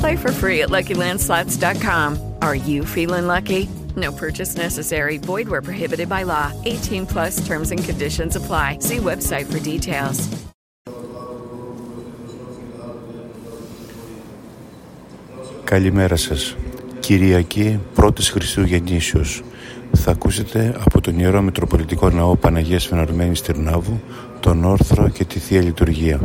Play for free at LuckyLandSlots.com. Are you feeling lucky? No purchase necessary. Void where prohibited by law. 18 plus terms and conditions apply. See website for details. Καλημέρα σας. Κυριακή πρώτης Χριστουγεννήσεως. Θα ακούσετε από τον Ιερό Μητροπολιτικό Ναό Παναγίας Φαιναρμένης Τυρνάβου τον όρθρο και τη Θεία Λειτουργία.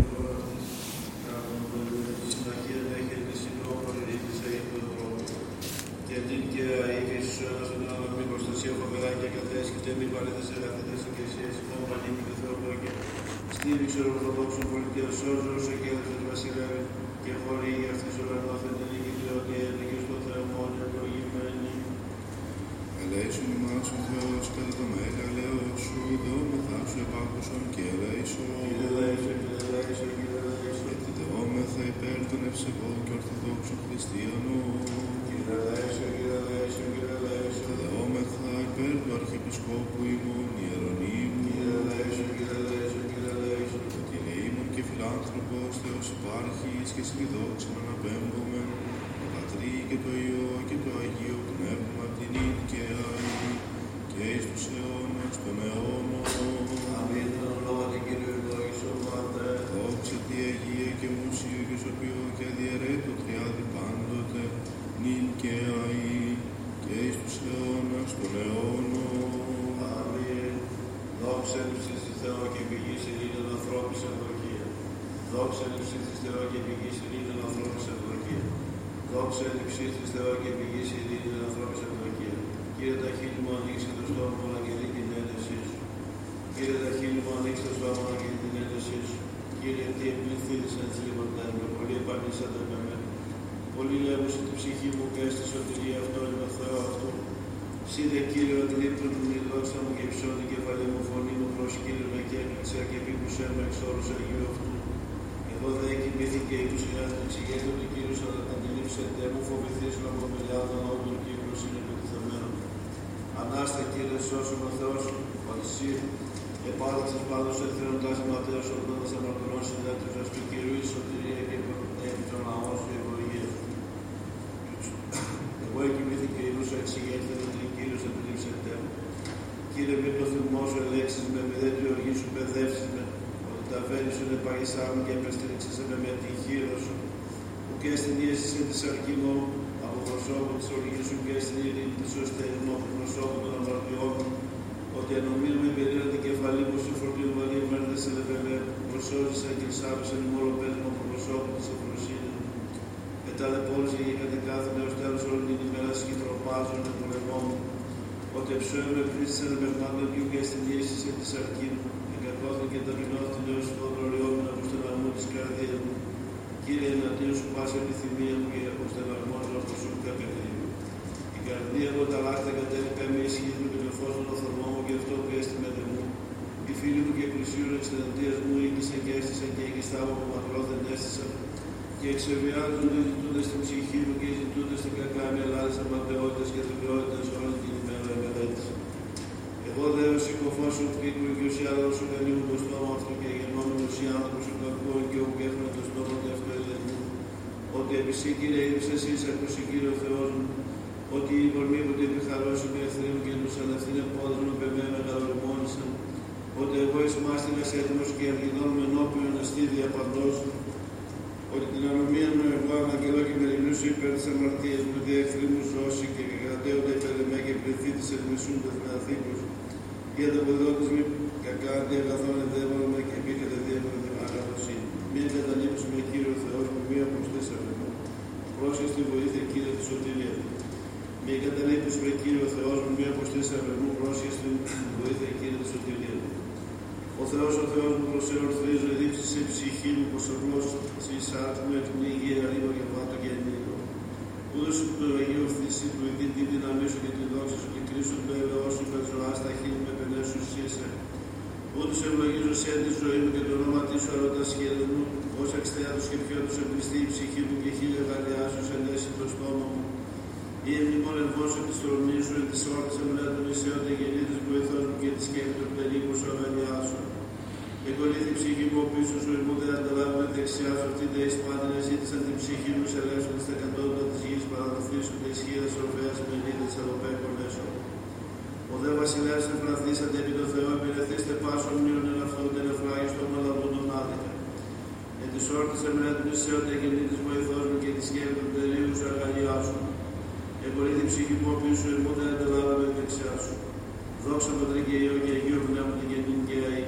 Κύριε Αγίου, να μην γεννήθηκε η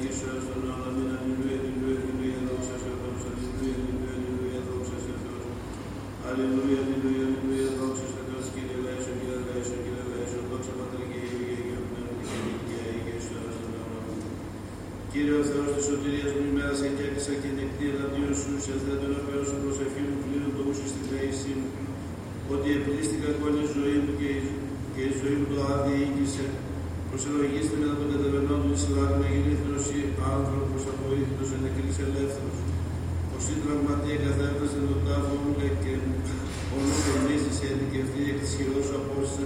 η λούια του ελληνικού λαού σε αυτό. Ανησυχία του ελληνικού λαού σε αυτό. Ανησυχία του κυρίου και τη δέσο, κύριε Βέσο, τόξα πατρίκη. Η κυρία Ιγκη στο λαό. Κύριε Αγίου, αθάνομαι σε μια κέκλισσα και δεκτήρα δύο σούσια. Του αφαιρούσα προσεχή μου ότι η εμπλήστη ζωή μου και η ζωή μου το άδειε η προσεδογήστε με το κατεβενό του Ισλάμ να γεννήθμενο ή άνθρωπος αποβήθητο ενεκρή ελεύθερος. Ο σύντραγμα τι εγκαθέβρεσε τον τάφος μου και ο νους τονίζει σε εκ της χειρός απόψε.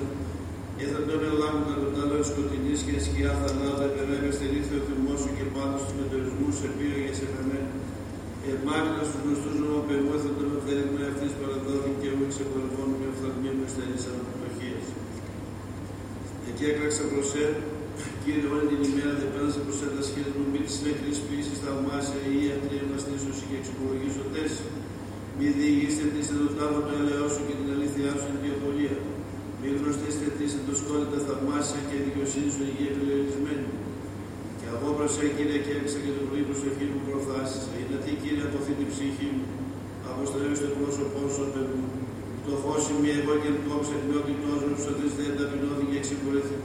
Έθαντον ελάμβουτα το τάλο σκοτεινής και σκιά θανάτου ο θυμό σου και πάνω στους μετορισμού σε πήγε σε κανένα. Εμάρτητα στους γνωστούς ο θέλημα αυτής παραδόθηκε στα Εκεί έκλαξα προσέ, κύριε όλη την ημέρα δεν πέρασε μπροστά τα σχέδια μου, μη τη νεκρή ποιήση θαυμάσια ή αντρία μας την ίσωση και εξυπολογήσω θέση. Μη διηγήστε τη σε το τάβο του ελαιό σου και την αλήθειά σου την διαβολία. Μη γνωστήστε τη σε το σκόλι τα θαυμάσια και η δικαιοσύνη σου υγεία επιλεγισμένη. Και εγώ προσέ, κύριε, και έριξα και το πρωί προσευχή μου προφθάσεις. Γιατί, κύριε, αποθεί την ψυχή μου, αποστρέψει το πρόσωπό σου απ' το φως είναι εγώ και το ψεχνιό κοιτός μου ψωθείς δεν ταπεινώθη και εξυπηρεθεί.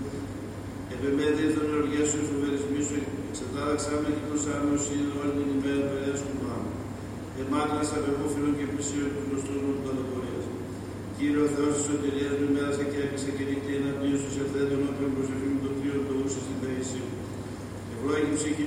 Επεμέδη ήρθαν οργές σου εξουβερισμοί σου, εξετάραξαμε και προσάμε ως είδο όλη την ημέρα περέσκου μάμου. Εμάτλας απεγόφιλο και πλησίον του γνωστού μου παντοπορίας. ο Θεός της σωτηρίας μου ημέρασε και έπεισε και νύχτη εναντίον στους ευθέτων όποιον το κρύο στην Ευλόγη ψυχή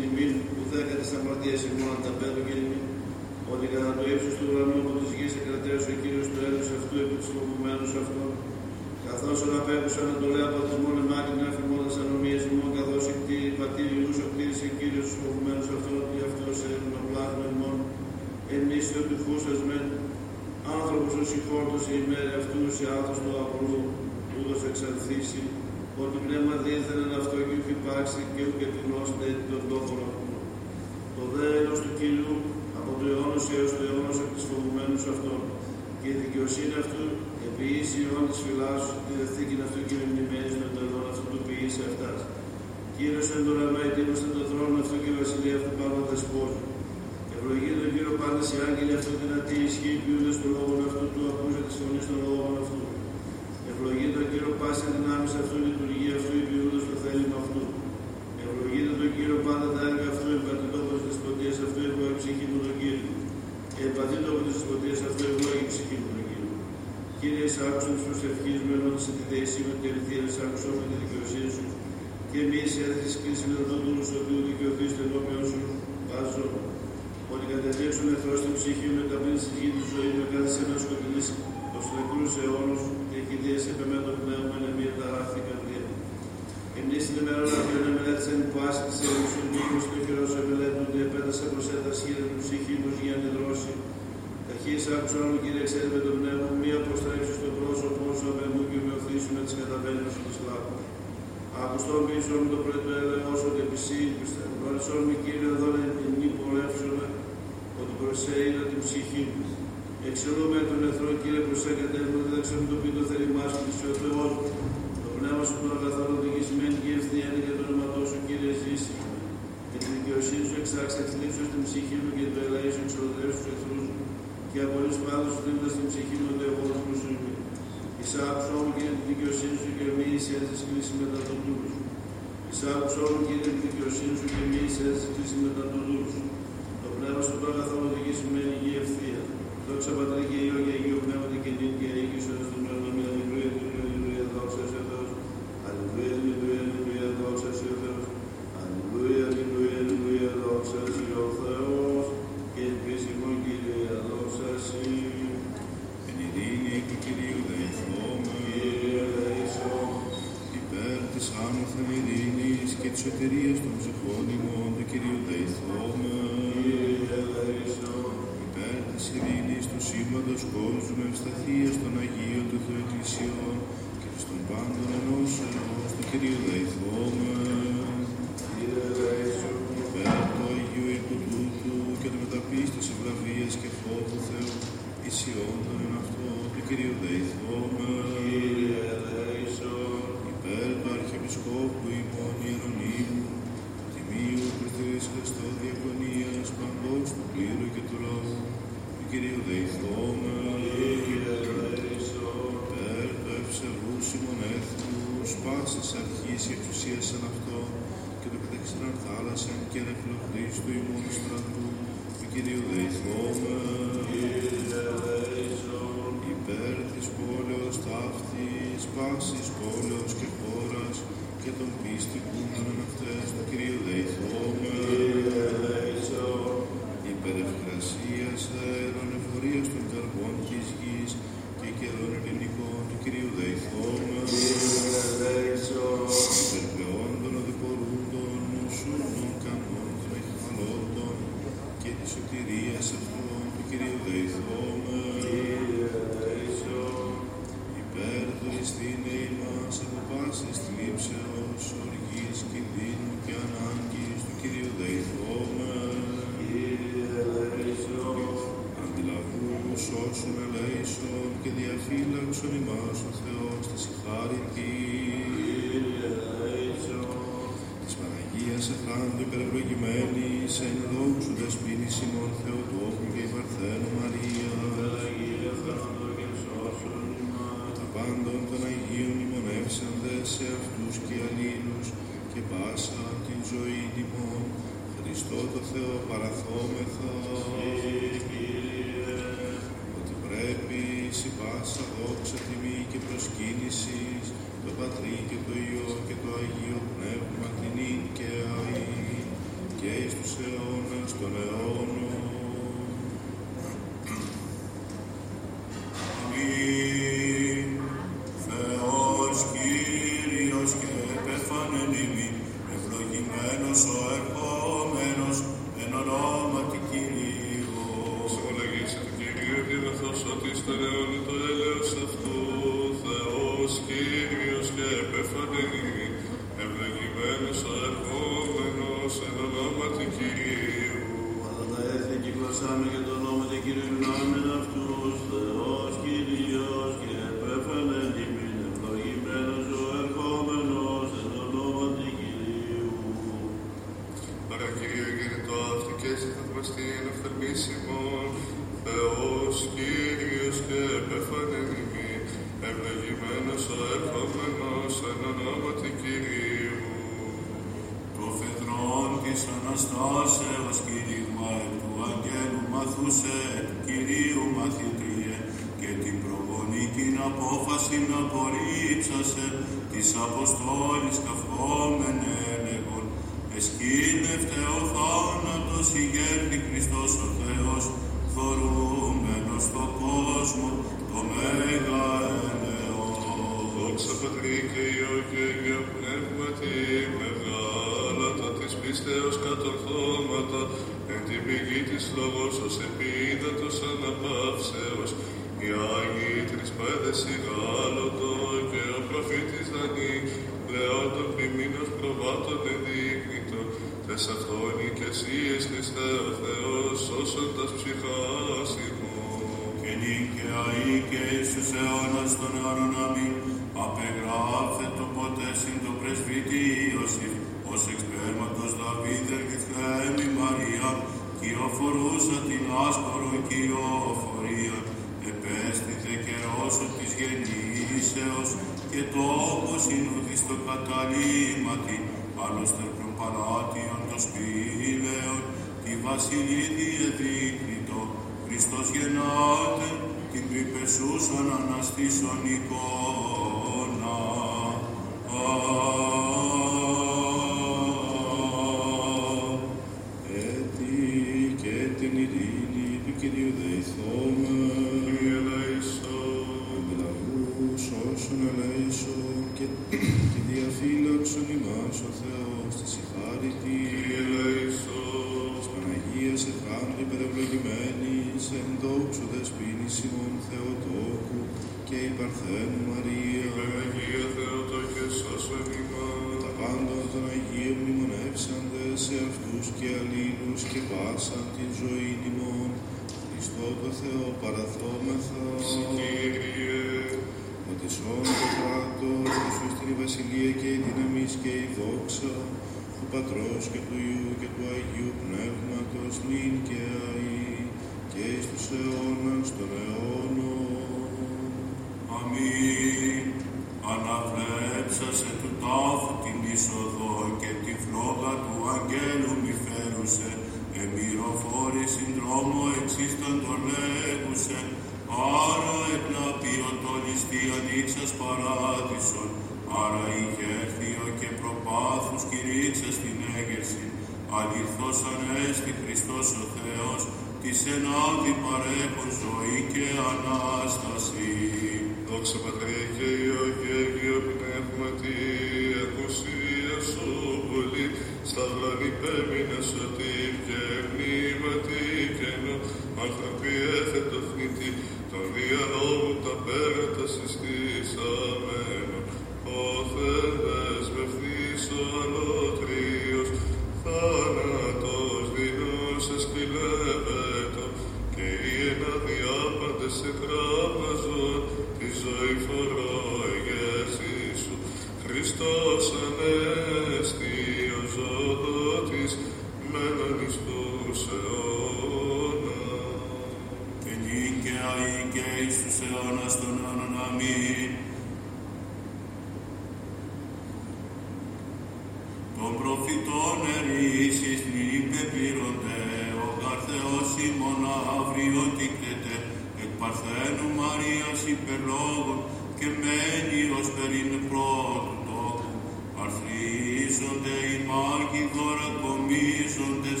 δημάρχοι δωρακομίζοντες,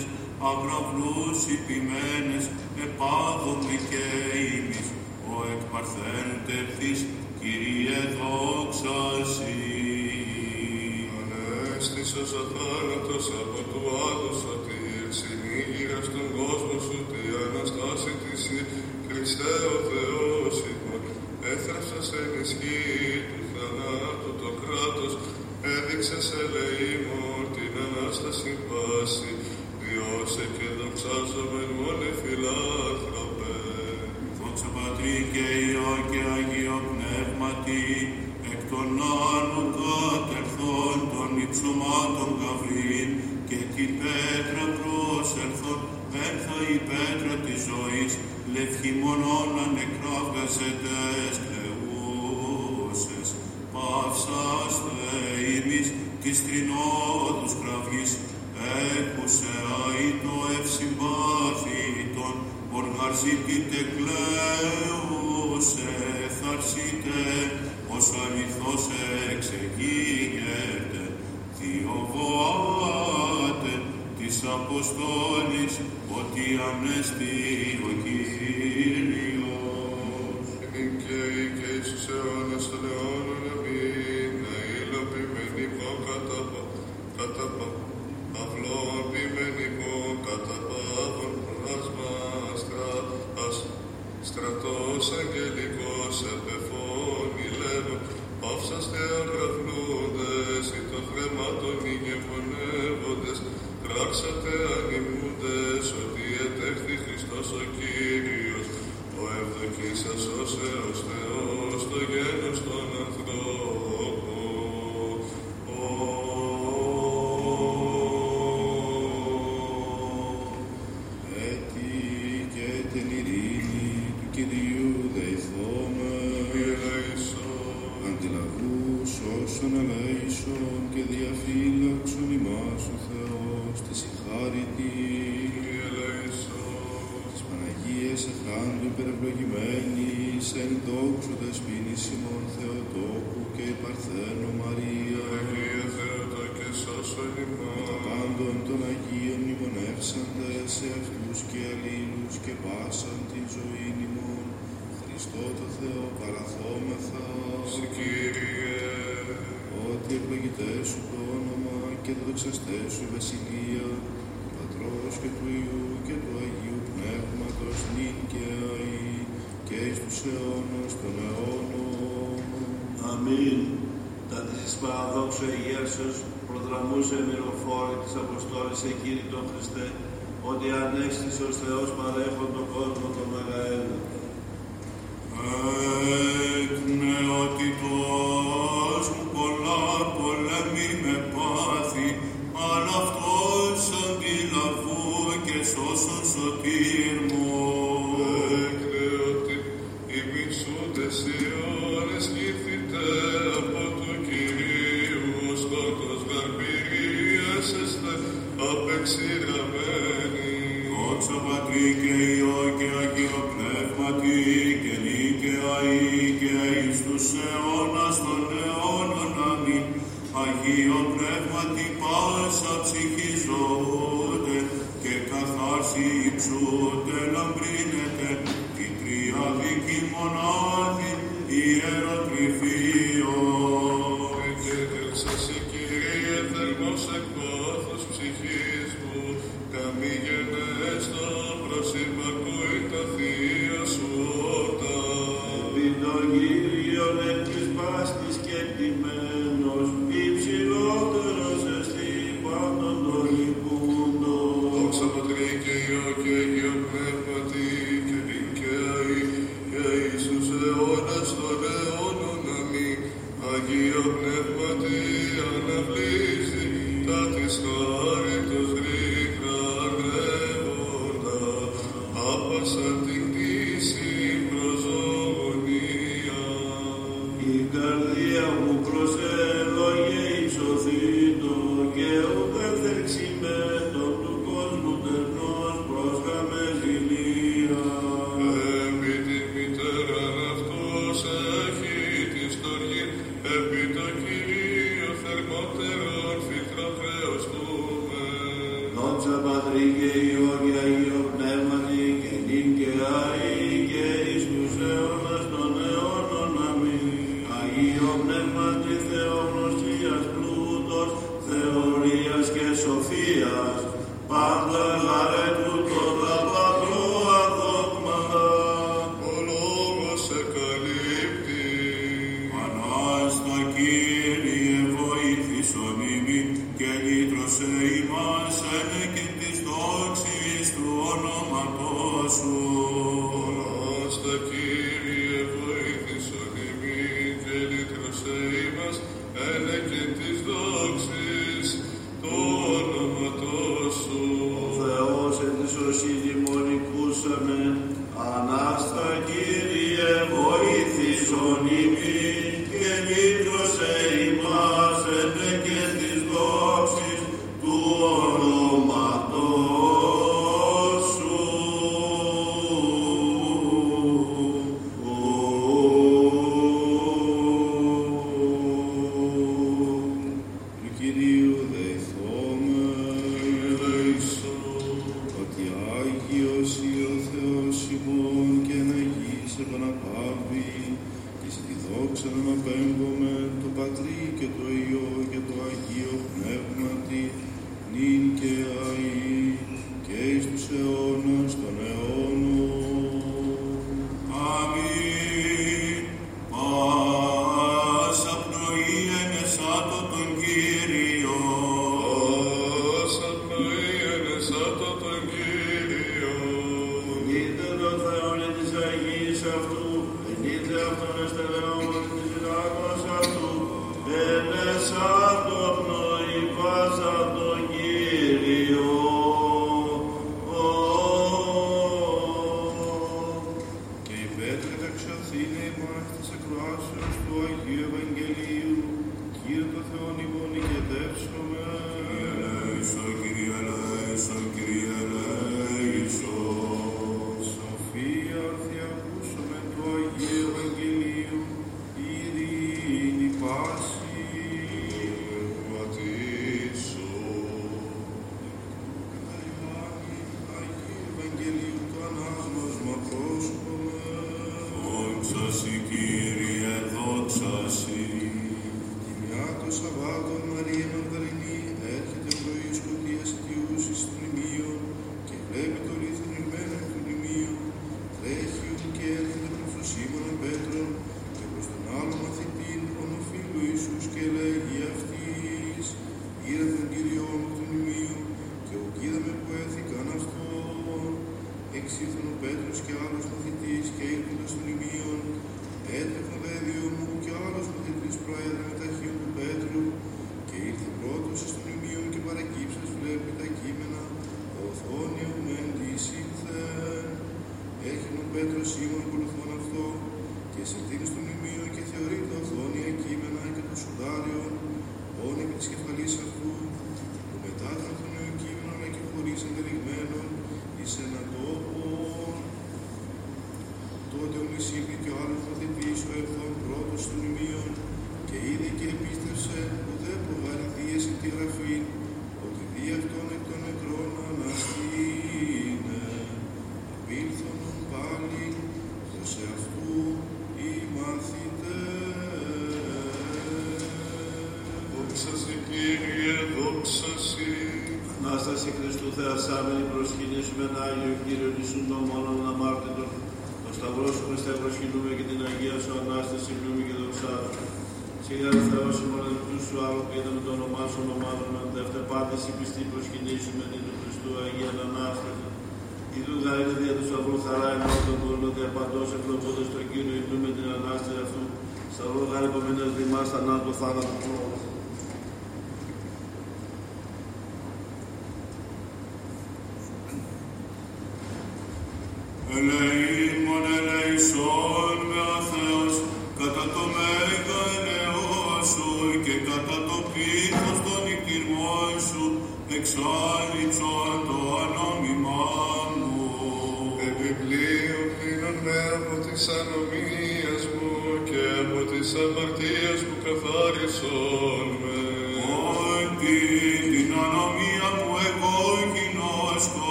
αγραυλούς υπημένες, και δικαίημις, ο εκ παρθέντευτης, Κύριε δόξα Σύ. Ανέστησας αθάνατος από του άλλου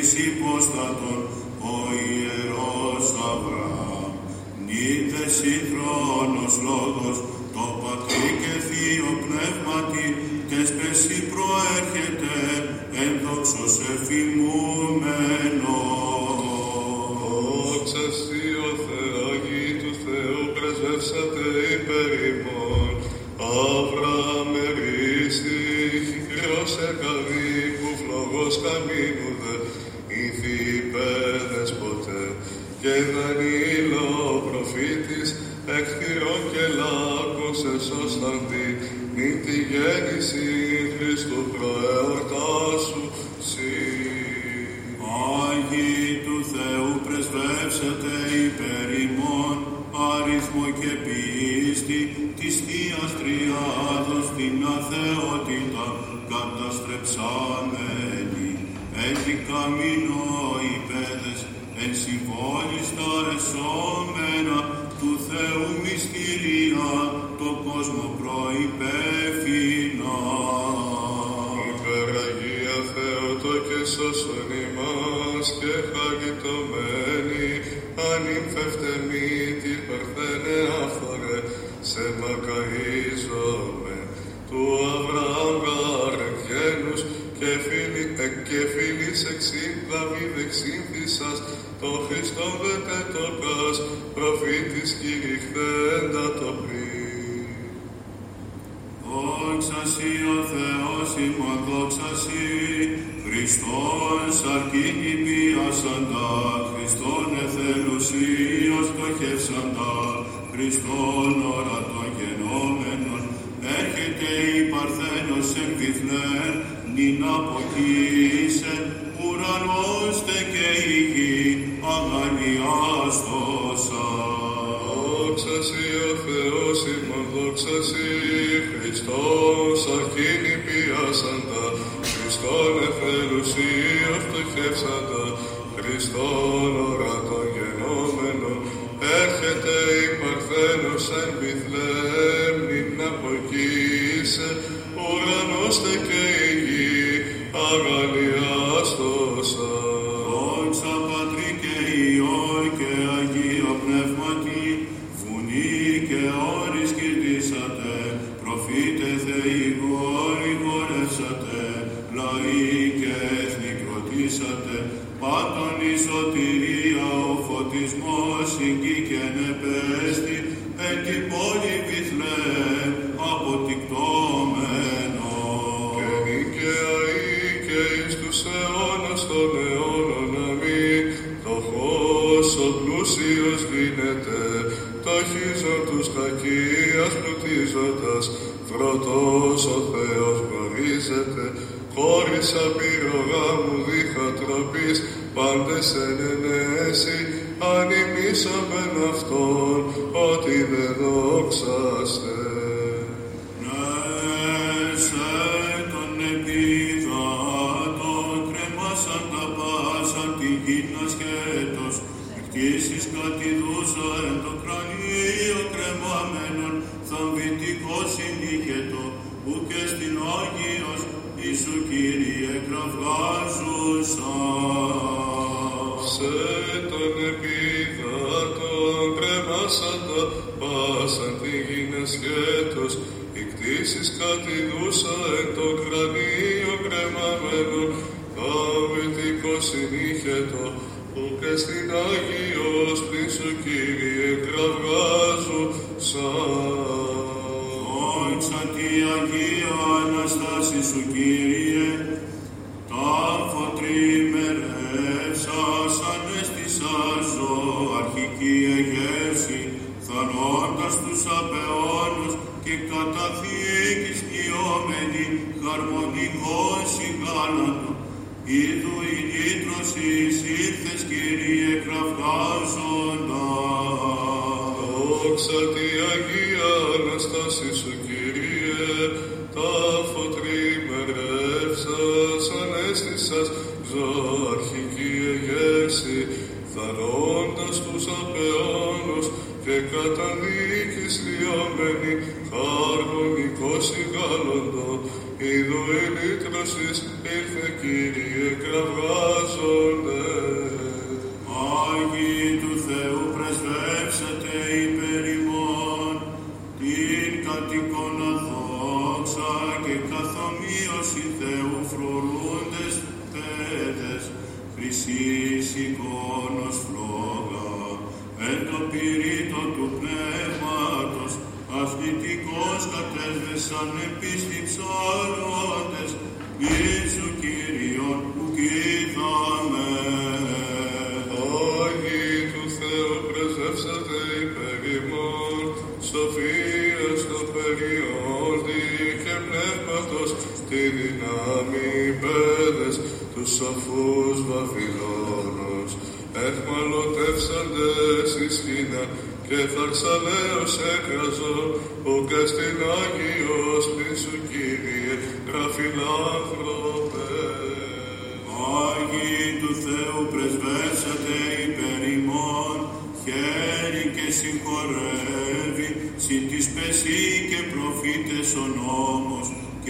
εις υποστατον ο Ιερός Αβραάμ, Νίτε συγχρόνος λόγος, το Πατρί και Θείο Πνεύματι, τες πεσι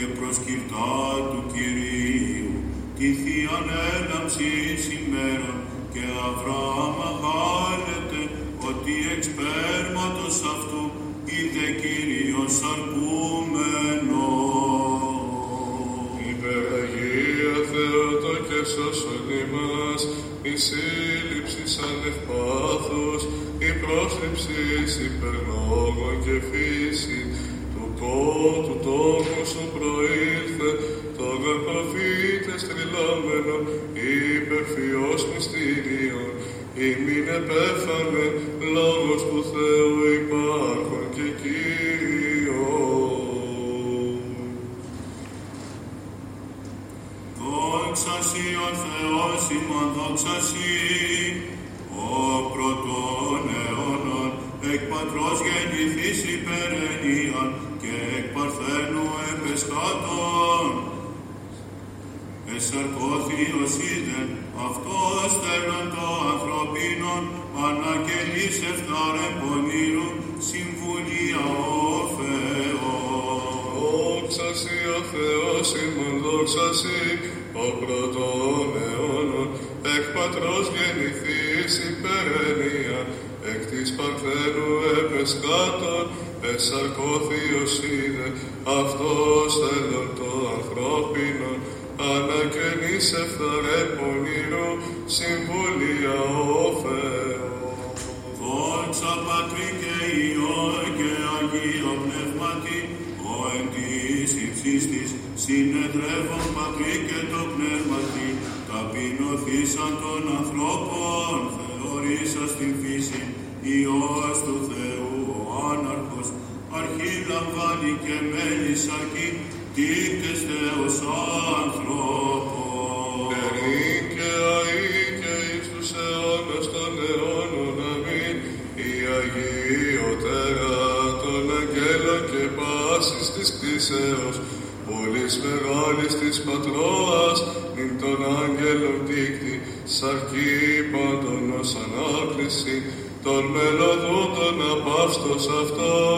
και προσκυρτά του Κυρίου τη Θείαν σήμερα; και Αβραάμ αγάλεται ότι εξ πέρματος αυτού είδε Κύριος αρκούμενος. Υπεραγία Θεότα και σώσον ημάς, η σαν ανευπάθους, η πρόσληψης υπερλόγων και φύση, του τόπου σου δηλάμενο, είπε φιός μυστήριον, ημίν επέθανε, Χριστός αυτός.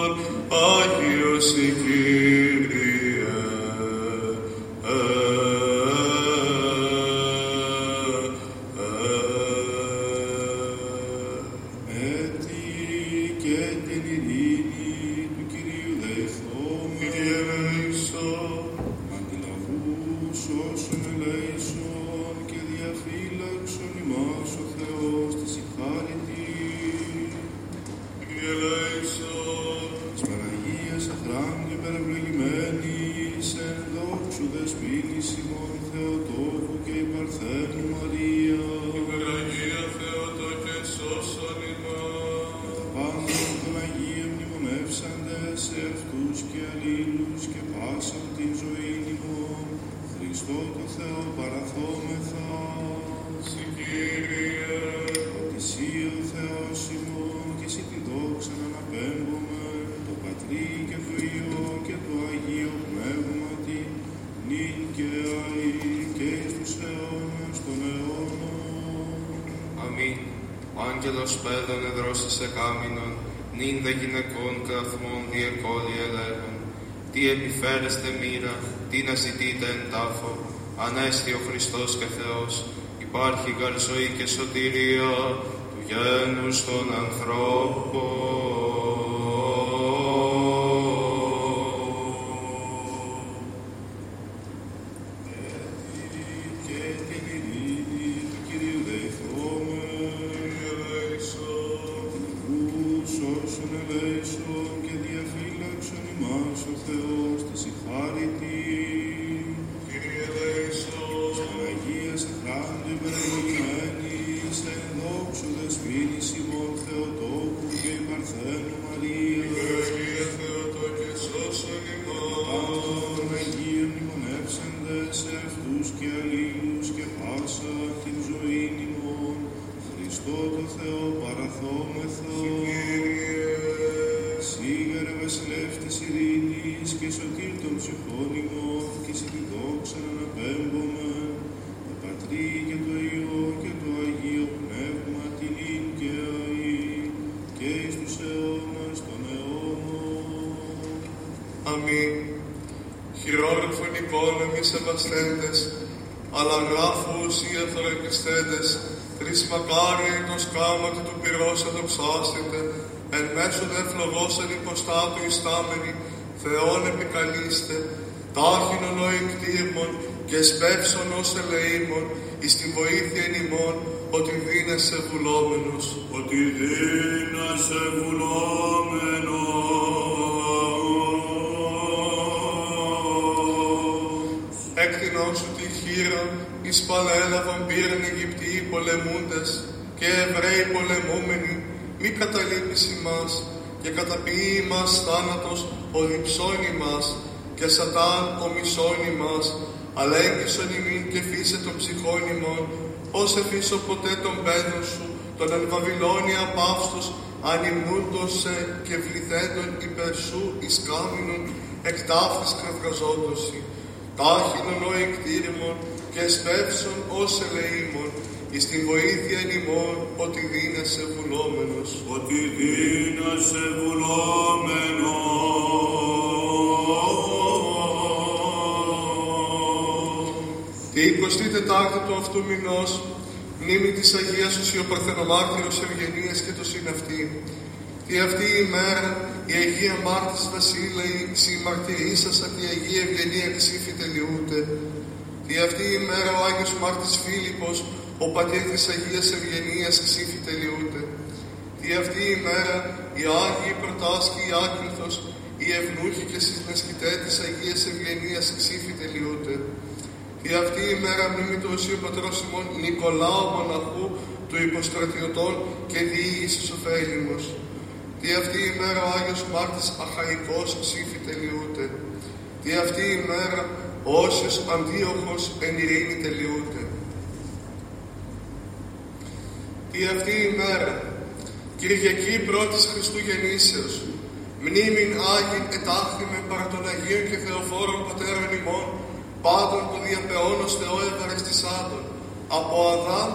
χρειάζεται μοίρα, τι να ζητείτε εν τάφο, ανέστη ο Χριστός και Θεός, υπάρχει γαλ ζωή και σωτηρία, γράφω όσοι εθωρεπιστέντες, τρεις μακάρι το σκάματι του πυρός ψάστητε, εν μέσω δε φλογώσαν υποστάτου ιστάμενοι, Θεόν επικαλείστε, τάχυνον ο εκτίμων και σπεύσον ως ελεήμων, εις την βοήθεια εν ημών, ότι δίνεσαι βουλόμενος, πήραν Αιγυπτιοί πολεμούντες και Εβραίοι πολεμούμενοι, μη καταλείπεις ημάς και καταποιεί ημάς θάνατος ο διψών ημάς και σατάν ο μισόν ημάς, αλλά έγκυσον ημίν και φύσε των ψυχών ημών, ως εφήσω ποτέ τον πέδων σου, τον εν Βαβυλώνια απαύστος, ανυμνούντος σε και βληθέντων υπέρ σου εις κάμινον εκ ταύτης κραυγαζόντωση. Τάχυνον ο εκτήρημον και σπεύσον ως ελεήμων, εις την βοήθεια εν ημών, ότι δίνεσαι βουλόμενος. Ότι δίνεσαι βουλόμενος. Τη 24η του αυτού μηνός, μνήμη της Αγίας σου ο Παρθενομάρτυρος Ευγενίας και το συναυτή. Τι αυτή η ημέρα η Αγία Μάρτης Βασίλεη συμμαρτυρήσασα τη Αγία Ευγενία ξύφη τελειούται. Τι αυτή η ημέρα ο Άγιος Μάρτης Φίλιππος, ο πατήρ της Αγίας Ευγενίας ξύφη τελειούται. Τι αυτή η ημέρα οι Άγιοι Πρωτάσκοι η Άκυνθος, οι Ευνούχοι και συνασκητέ της Αγίας Ευγενίας ξύφη τελειούται. Τι αυτή η μέρα μνήμη του Οσίου Πατρός ημών Νικολάου Μοναχού του υποστρατιωτών και διήγησης ωφέλιμος. Τι αυτή η μέρα ο Άγιος Μάρτης Αχαϊκός ψήφι τελειούται. Τι αυτή η μέρα ο Όσιος Αντίοχος εν ειρήνη τελειούται. Τι αυτή η μέρα Κυριακή πρώτης Χριστού γεννήσεως μνήμην Άγιν ετάχθημε παρά των Αγίων και Θεοφόρων Πατέρων ημών πάντων που διαπαιώνος Θεό ευαρεστησάντων, από Αδάμ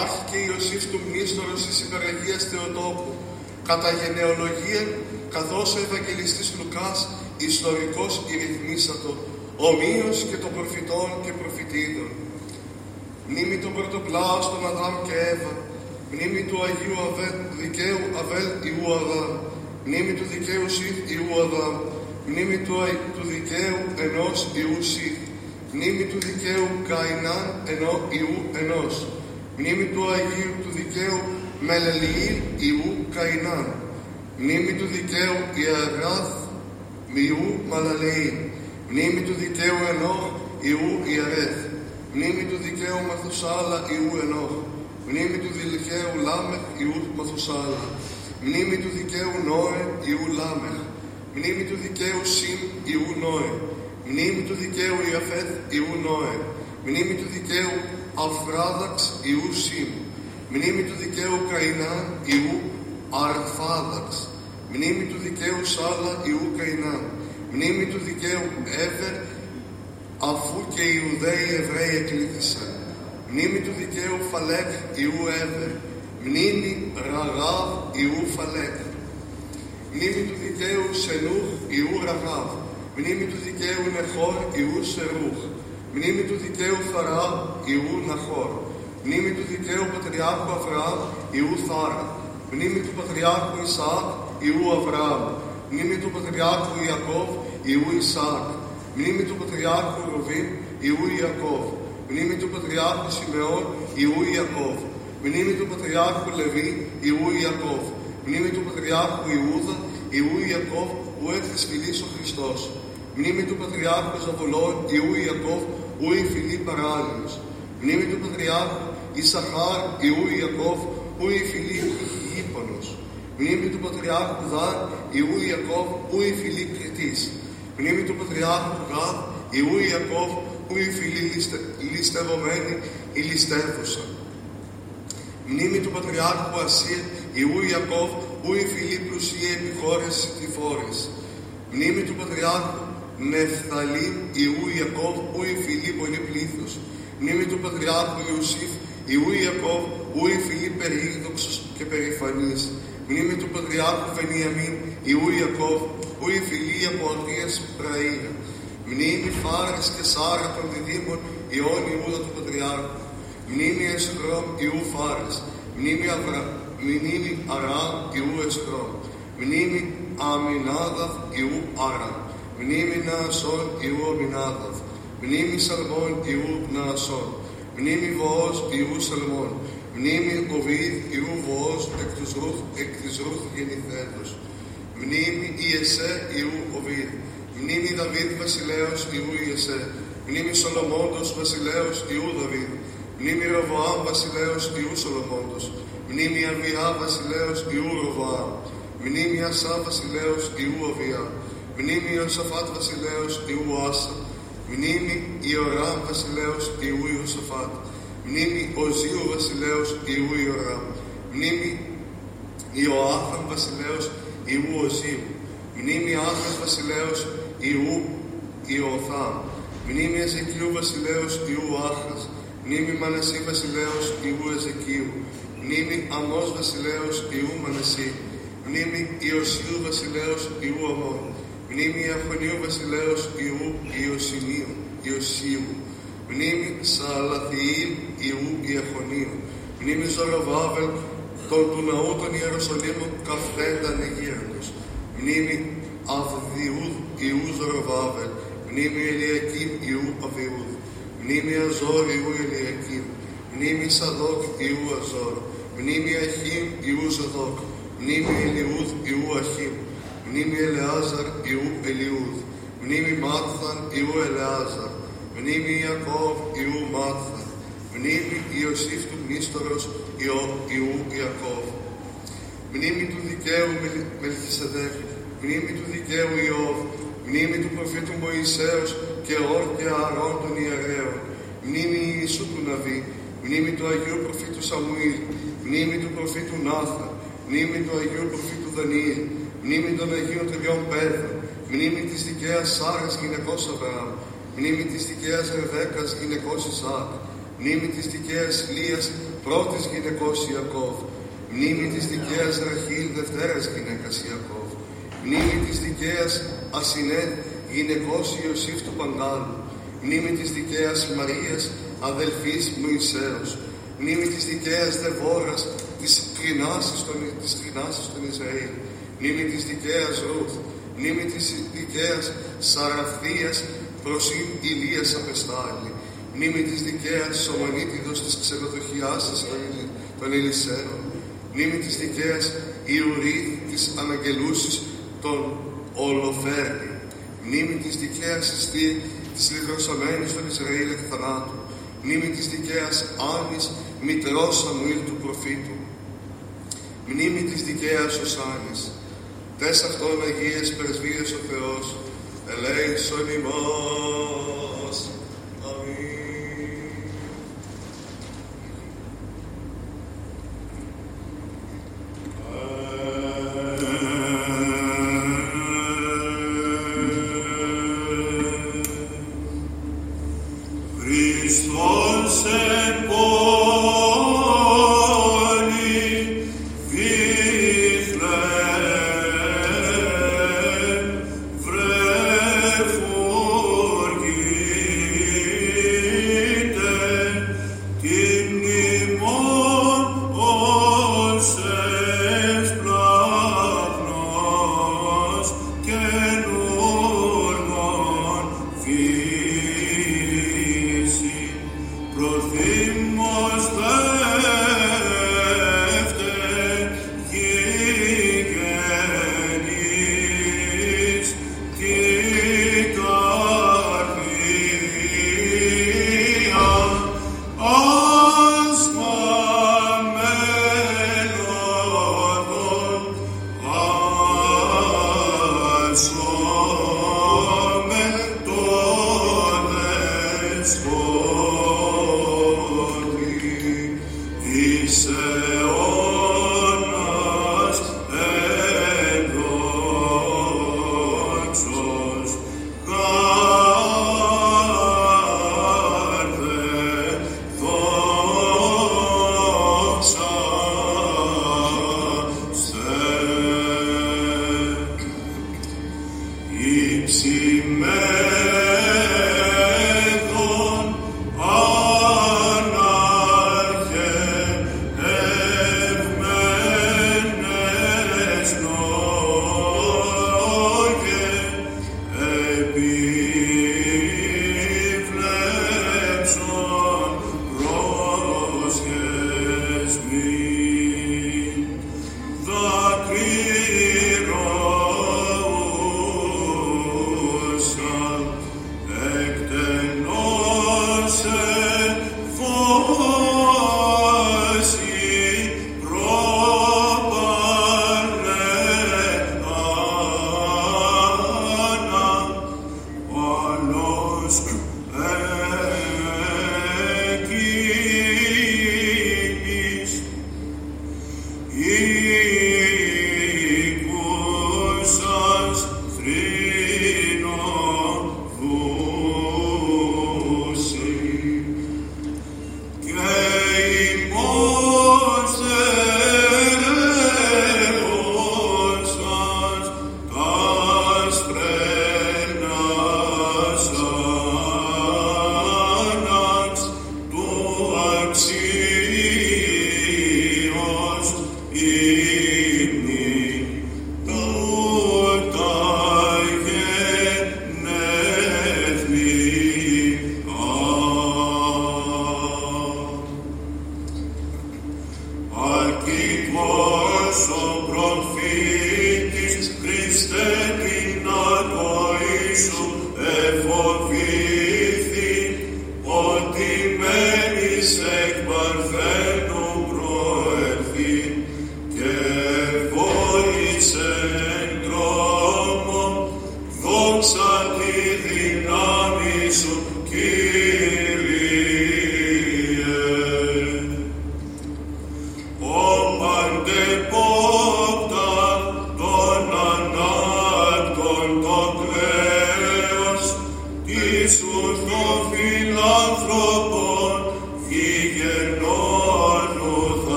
άρχη και Ιωσήφ του μνήστορος της υπεραγίας Θεοτόπου, κατά γενεολογία καθώς ο Ευαγγελιστής Λουκάς ιστορικός ηρυθμίσατο, ομοίως και των προφητών και προφητίδων. Μνήμη των πρωτοπλάων των Αδάμ και Εύα, μνήμη του Αγίου Αβέλ, δικαίου Αβέλ Ιού Αδάμ, μνήμη του δικαίου Σιθ Ιού Αδάμ, μνήμη του, του δικαίου ενός Ιού Σιθ, μνήμη του δικαίου Καϊνάν υιού Ενώς, μνήμη του Αγίου του δικαίου Μαλελεήλ υιού Καϊνάν, μνήμη του δικαίου Ιαρέδ υιού Μαλελεήλ, μνήμη του δικαίου Ενώχ υιού Ιαρέδ, μνήμη του δικαίου Μαθουσάλα υιού Ενώχ, μνήμη του δικαίου Λάμεχ υιού Μαθουσάλα, μνήμη του δικαίου Νόε υιού Λάμεχ, μνήμη του δικαίου Σημ υιού Νώε, μνήμη του δικαίου Ιάφεθ υιού Νώε, μνήμη του δικαίου Αρφαξάδ υιού Σημ, μνήμη του δικαίου Καϊνάν υιού Αρφαξάδ, μνήμη του δικαίου Σάλα υιού Καϊνάν, μνήμη του δικαίου Έβερ αφ' ου και οι Ιουδαίοι Εβραίοι εκλήθησαν, μνήμη του δικαίου Φαλέκ υιού Έβερ, μνήμη Ραγάβ υιού Φαλέκ, μνήμη του δικαίου Σερούχ υιού Ραγάβ, μνήμη του δικαίου Ναχώρ υιού Σερούχ, μνήμη του δικαίου Θάρα υιού Ναχώρ, μνήμη του δικαίου Πατριάρχου Αβραάμ υιού Θάρα, μνήμη του Πατριάρχου Ισαάκ υιού Αβραάμ, μνήμη του Πατριάρχου Ιακώβ υιού Ισαάκ, μνήμη του Πατριάρχου Ρουβήμ υιού Ιακώβ, μνήμη του Πατριάρχου Σιμεών Ιού Ιακώβ, μνήμη του Πατριάρχου Λεβί Ιού Ιακώβ, μνήμη του Πατριάρχου Ιούδα Ιού Ιακώβ ου έκθες φυλής ο Χριστός, μνήμη του Πατριάρχου Ζαβολών Ιού Ιακώβ ου η φυλή παράλληλος, μνήμη του Πατριάρχου Ισαχάρ Ιού Ιακώβ ου η φυλή Γήπανος, μνήμη του Πατριάρχου Δάν Ιού Ιακώβ ου η φυλή Κρητής, μνήμη του Πατριάρχου Γάδ Ιού Ιακώβ ου η φυλή λιστε, ληστευομένη η ληστεύουσα. Μνήμη του Πατριάρχου Ασία Ιού Ιακώβ ου η φυλή πλουσία επί χώρες τη φόρες. Μνήμη του Πατριάρχου Νεφθαλήμ Ιού Ιακώβ ου η φυλή πολύ πλήθος. Μνήμη του Πατριάρχου Ιωσήφ Ιού Ιακώβ ου η φυλή περίδοξος και περηφανής. Μνήμη του Πατριάρχου Βενιαμίν Ιού Ιακώβ ου η φυλή από αγρίας πραΐα. Μνήμη Φάρας και Σάρα των διδήμων Ιών Ιούδα του Πατριάρχου. Μνήμη Εσκρόμ Ιού Φάρας. Μνήμη, Αβρα... Μνήμη Αράμ Ιού Εσκρόμ. Μνήμη Αμινάδαθ Ιού Άρα. Μνήμη Ναασόν Ιού Αμινάδαθ. Μνήμη Σαλμών Ιού Ναασόν. Μνήμη Βοός Ιού Σαλμών. Μνήμη Οβίδ Ιού Βοός εκ της Ρούθ, εκ της Ρούθ γεννηθέντος. Μνήμη Ιεσέ Ιού Οβίδ. Μνήμη Δαβίδ Βασιλέος Ιού Ιεσέ. Μνήμη Σολομόντος Βασιλέος Ιού Δαβίδ. Μνήμη Ροβοάμ Βασιλέος Ιού Σολομόντος. Μνήμη Αβιά Βασιλέος Ιού Ροβοάμ. Μνήμη Ασά Βασιλέος Ιού Αβιά. Μνήμη Ιωσαφάτ Βασιλέος Ιού Άσα. Μνήμη Ιωράμ Βασιλέος Ιού Ιωσαφάτ. Μνήμη Οζίου Βασιλέος Ιού Ιωράμ. Μνήμη Ιωάθαμ Βασιλέος Ιού Οζίου. Μνήμη Άχας Βασιλέος Ιού Ιωθάμ. Μνήμη Εζεκίου Βασιλέος Ιού Άχας. Μνήμη Μανασί Βασιλέος Ιού Εζεκίου. Μνήμη Αμός Βασιλέος Ιού Μανασί. Μνήμη Ιωσίου Βασιλέος Ιού Αμών. Μνήμη Ιαχωνίου Βασιλέος Ιού Ιωσιμίου. Ιωσίου. Μνήμη Σαλαθιήλ Ιού Ιαχωνίου. Μνήμη Ζωροβάβελ των του ναού των Ιεροσολύμων καφέντα νεγύραντος. Μνήμη Αυδιούδ Ιού Ζωροβάβελ. Μνήμη Ελιακήμ Ιού Αβιούδ. Μνήμη Αζόρ Ιού Ελιακήμ. Μνήμη Σαδόκ Ιού Αζόρ. Μνήμη Αχίμ Ιού Σαδόκ. Μνήμη Ελιούδ Ιού Αχίμ. Μνήμη Ελεάζαρ Ιού Ελιούδ. Μνήμη Μάθαν Ιού Ελεάζαρ. Μνήμη Ιακώβ Ιού Μάθαν. Μνήμη Ιωσήφ του Μνήστορος Ιώ Ιού Ιακώβ. Μνήμη του δικαίου Μελ- Μελχισεδέκ. Μνήμη του δικαίου Ιώβ. Μνήμη του προφήτου Μωυσέως και Όρ και Αρών των ιερέων. Μνήμη Ιησού του Ναβί. Μνήμη του Αγίου προφήτου Σαμουήλ. Μνήμη του προφήτου Νάθα. Μνήμη του Αγίου προφήτου Δανιήλ. Μνήμη των Αγίων Τριών Πέδρων. Μνήμη της δικαίας Σάρας γυναικός Αβραάμ. Μνήμη της δικαίας Ρεβέκας γυναικός Ισaac. Μνήμη της δικαίας Λίας πρώτης γυναικός Ιακώβ. Μνήμη της δικαίας Ραχήλ δευτέρας γυναίκας Ιακώβ. Μνήμη της δικαίας Ασινέτ γυναικός Ιωσήφ του Παγκάλου. Μνήμη της δικαίας Μαρίας αδελφής Μωυσέως. Μνήμη της δικαίας Δεβόρας της κρινάσης των, της κρινάσης των Ισραήλ. Μνήμη της δικαίας Ρούθ. Μνήμη της δικαίας Σαραφίας προσήν Ηλίας απεστάλλει. Μνήμη της δικαίας Σομανίτιδος της ξενοδοχιάσης των, Ηλι- των Ηλισσέων. Μνήμη της δικαίας Ιουρίδ της αναγγελούσης των Ολοφέρνη. Μνήμη της δικαίας Ιστή της λιθροσαμένης των Ισραήλ εκ θανάτου. Μνήμη της δικαίας Άνης μητρός Σαμουήλ του προφήτου. Μνήμη της δικαίας Οσάνης. Τες αυτών Αγίες πρεσβείες ο Θεός, ελέησον ημάς.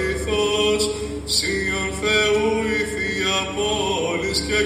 Αληθώς, Σύον Θεού η Θεία πόλης και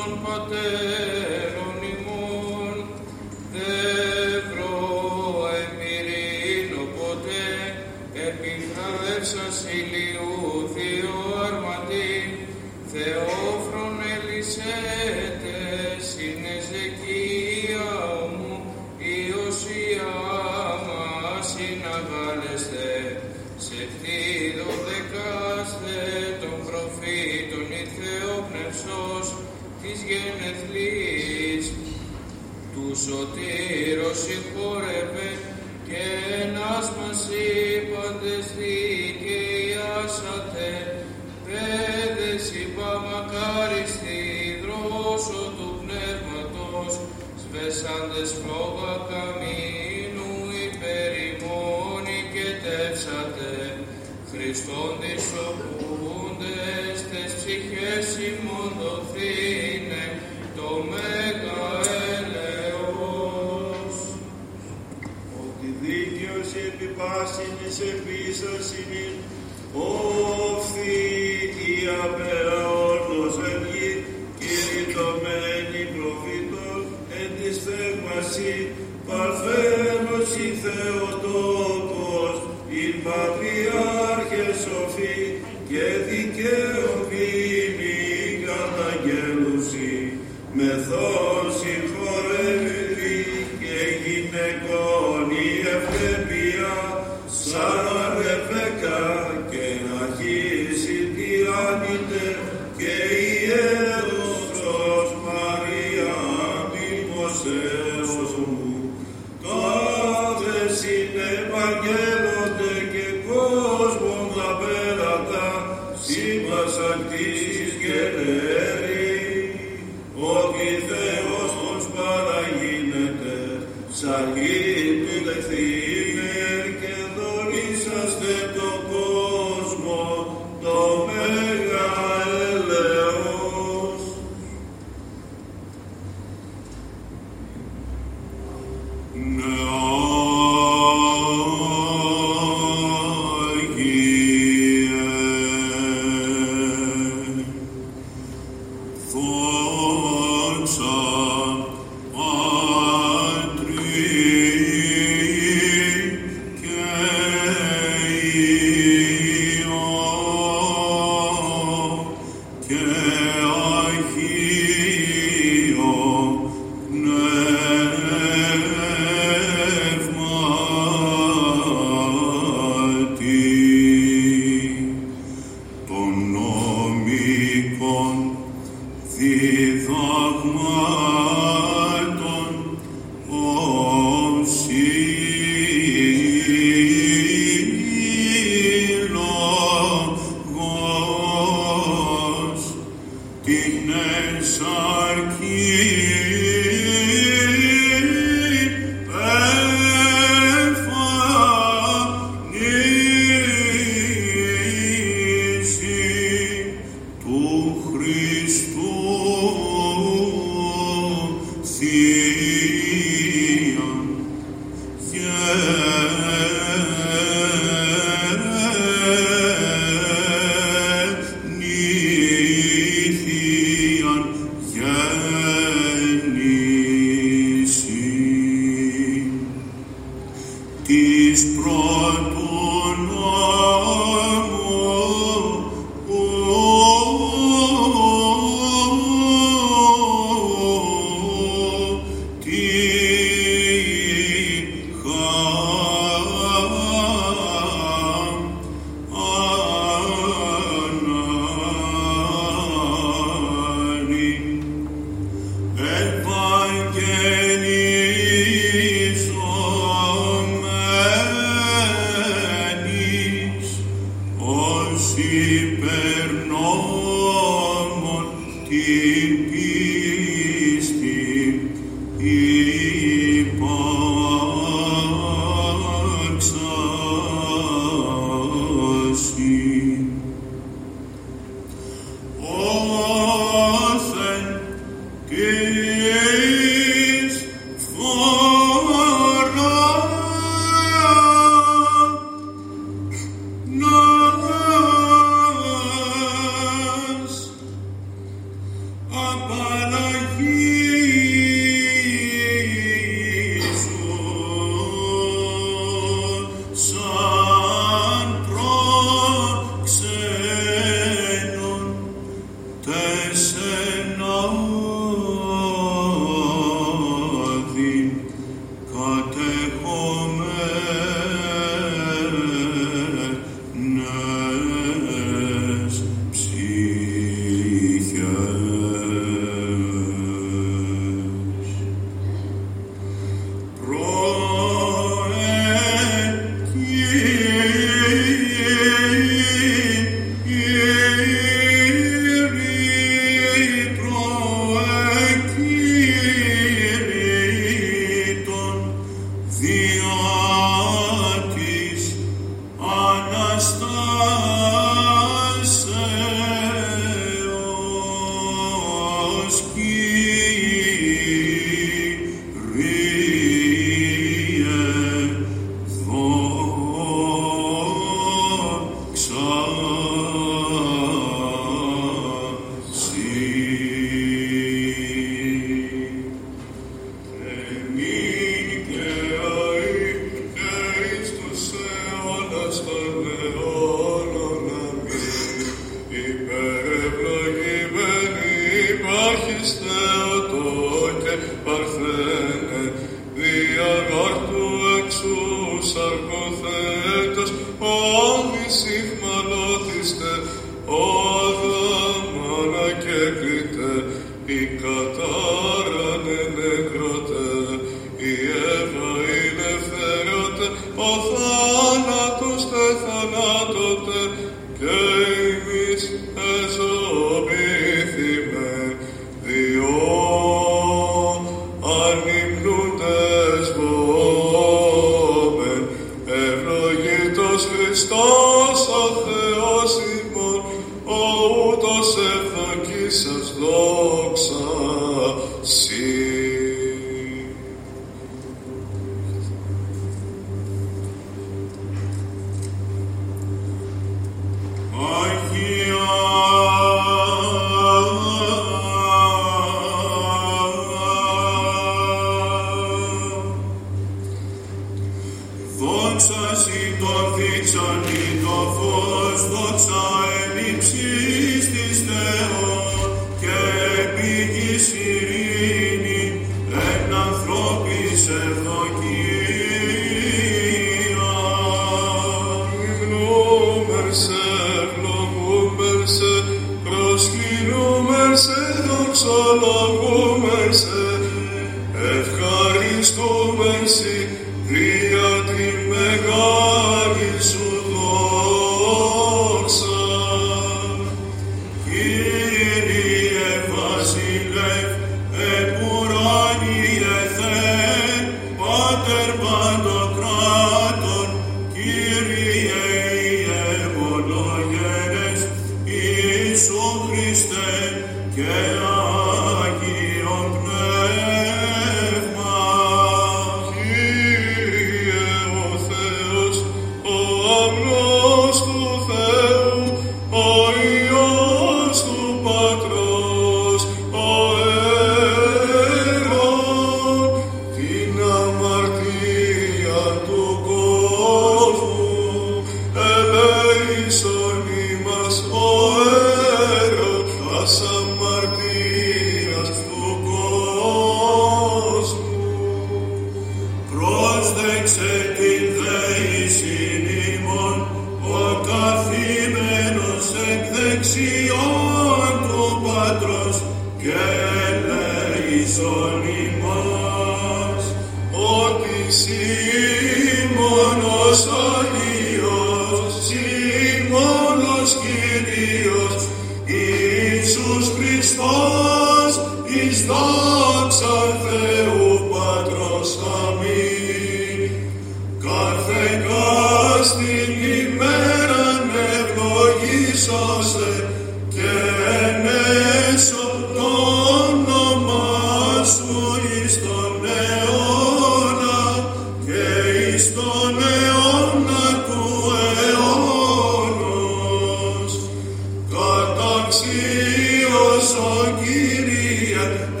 Κύριε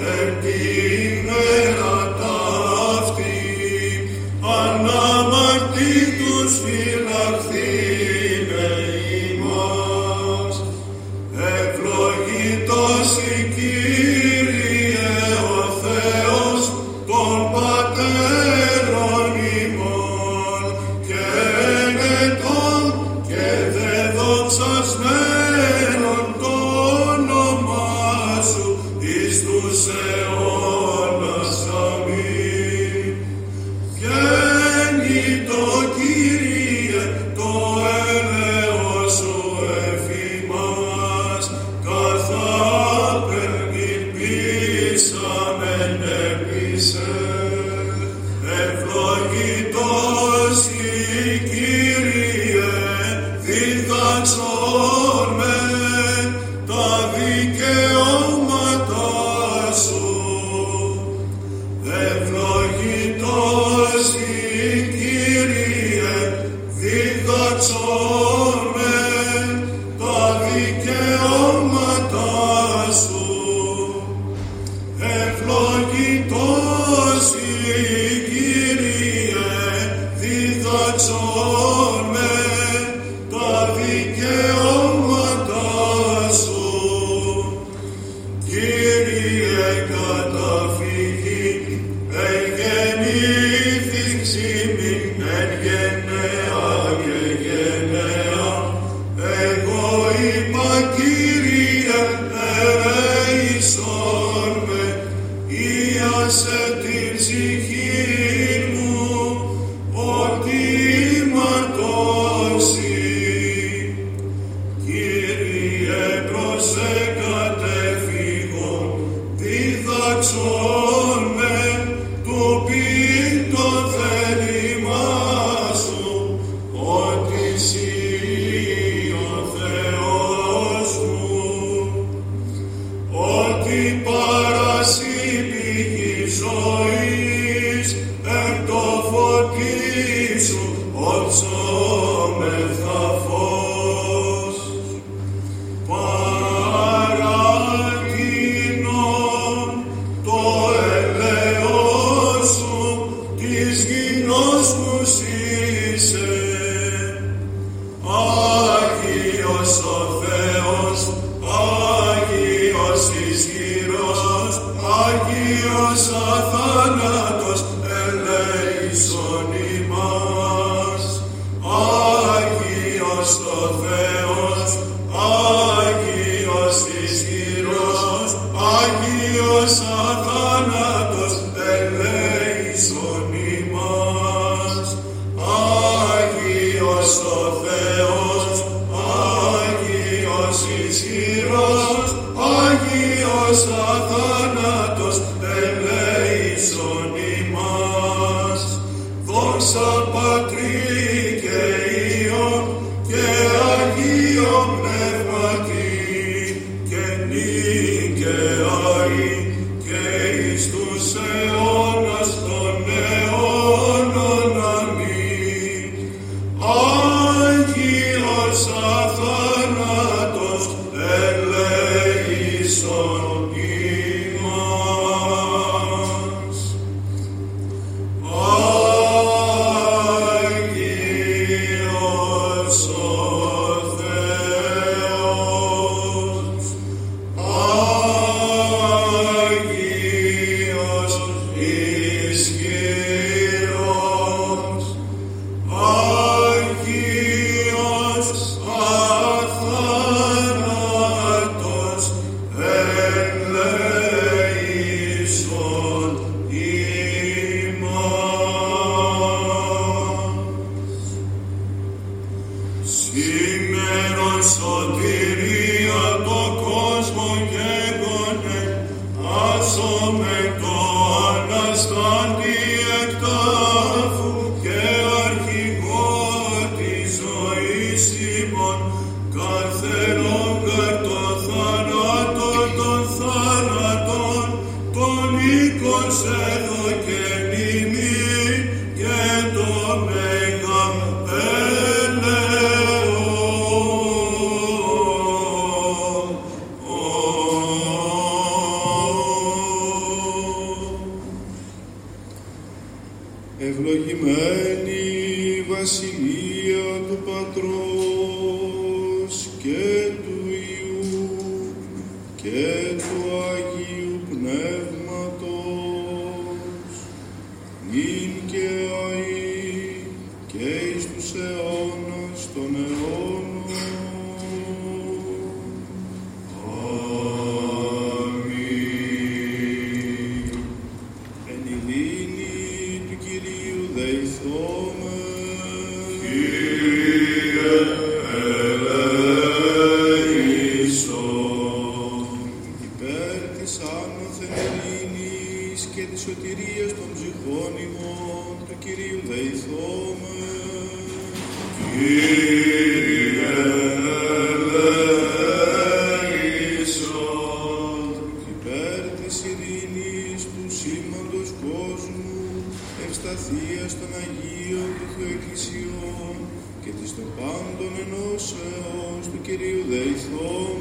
ενώσεως του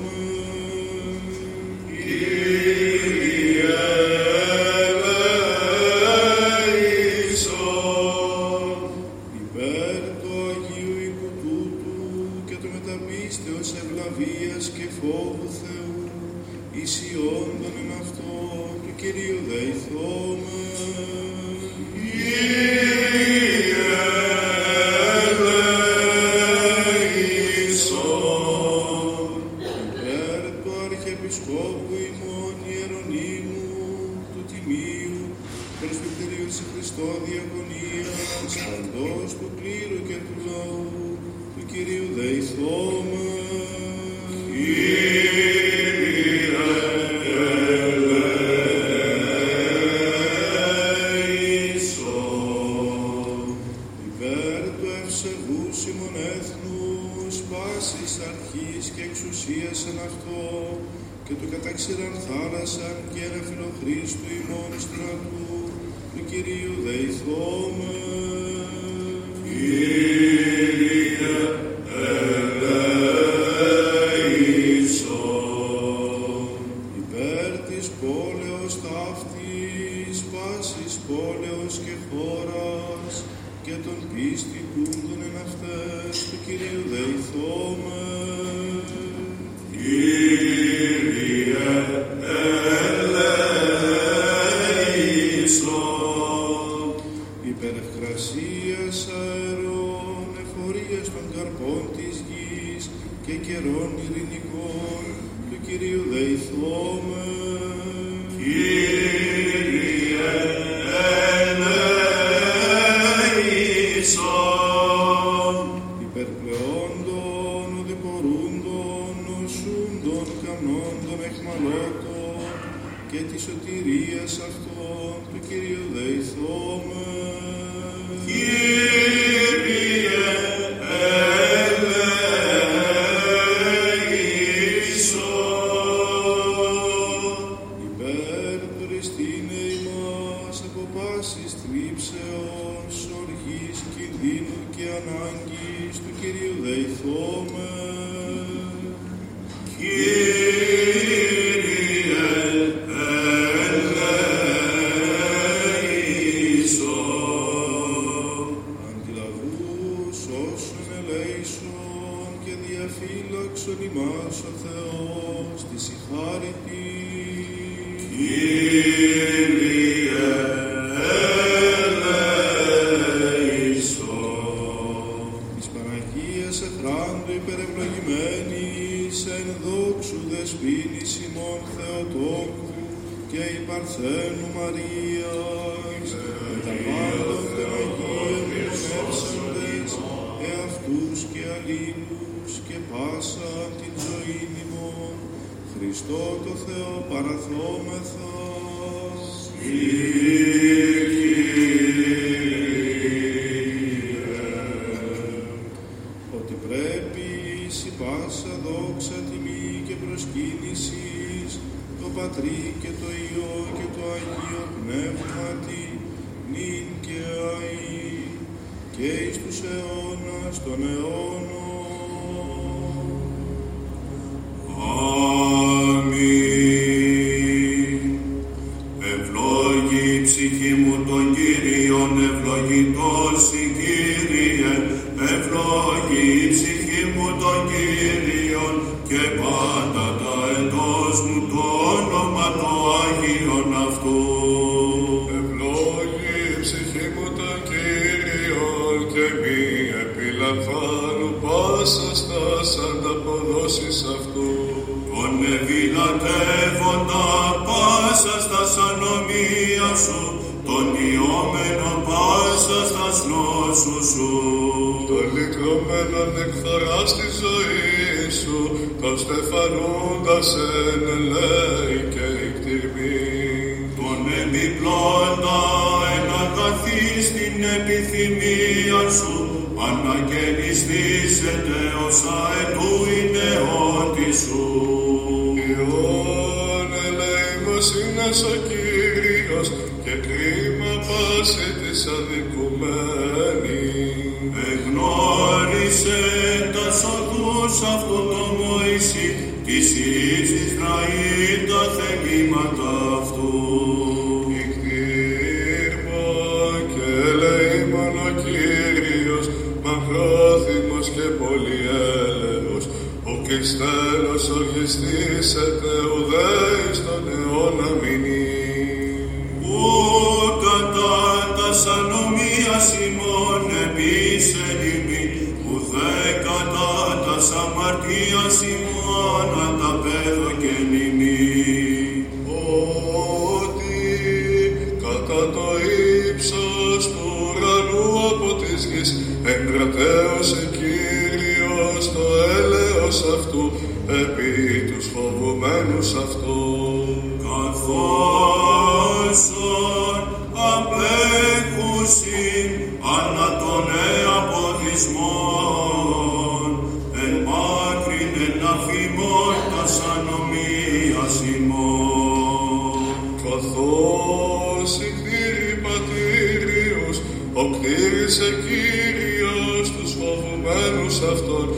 εμένους αυτόν,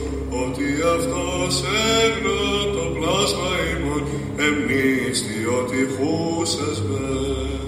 ότι αυτός έγνω το πλάσμα ημών, εμνίστη ότι χούσες με.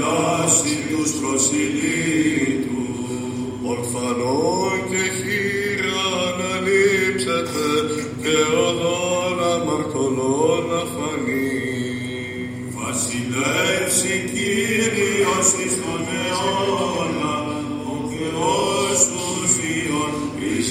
Φυλάσσει τους προσιλήτους, ορφανών και χείρα αναλείψετε και οδόν αμαρτωλών να φανεί. Βασιλεύσει Κύριος εις τον αιώνα, ο Θεός των Υιών εις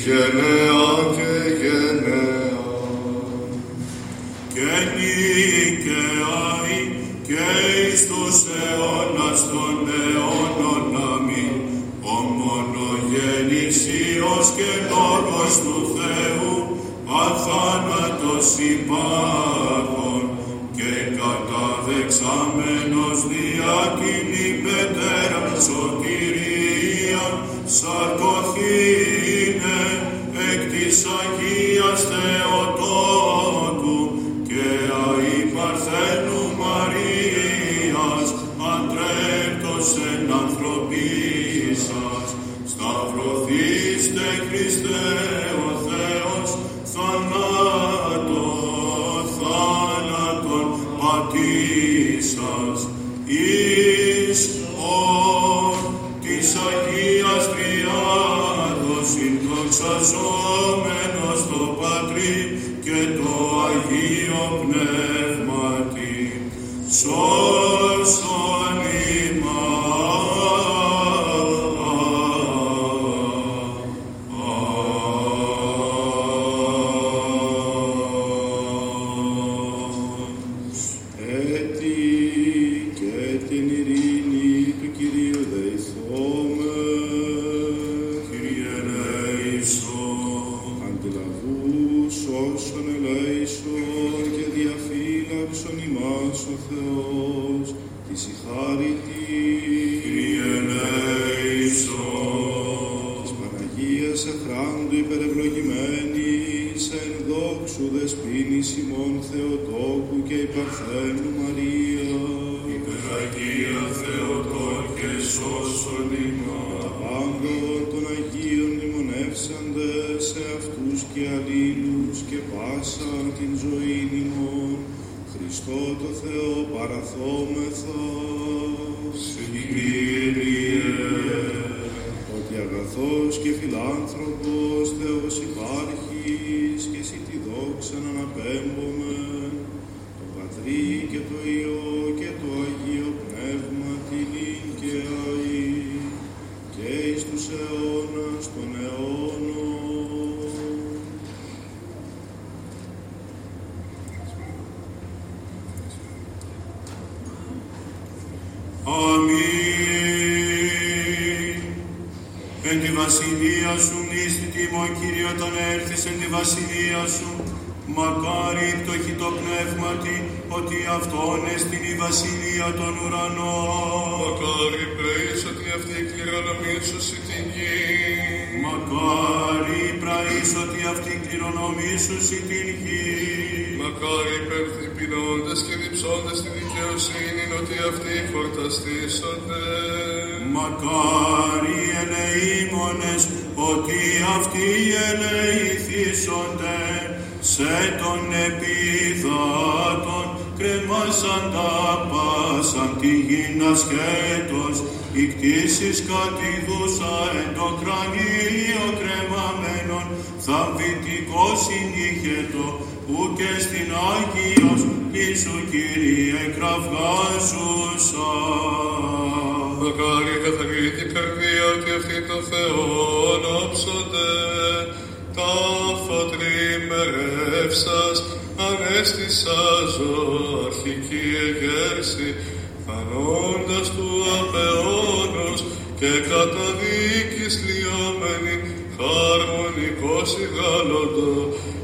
και κατά δίκης λιώμενη χαρμονικός ηγάλλοντο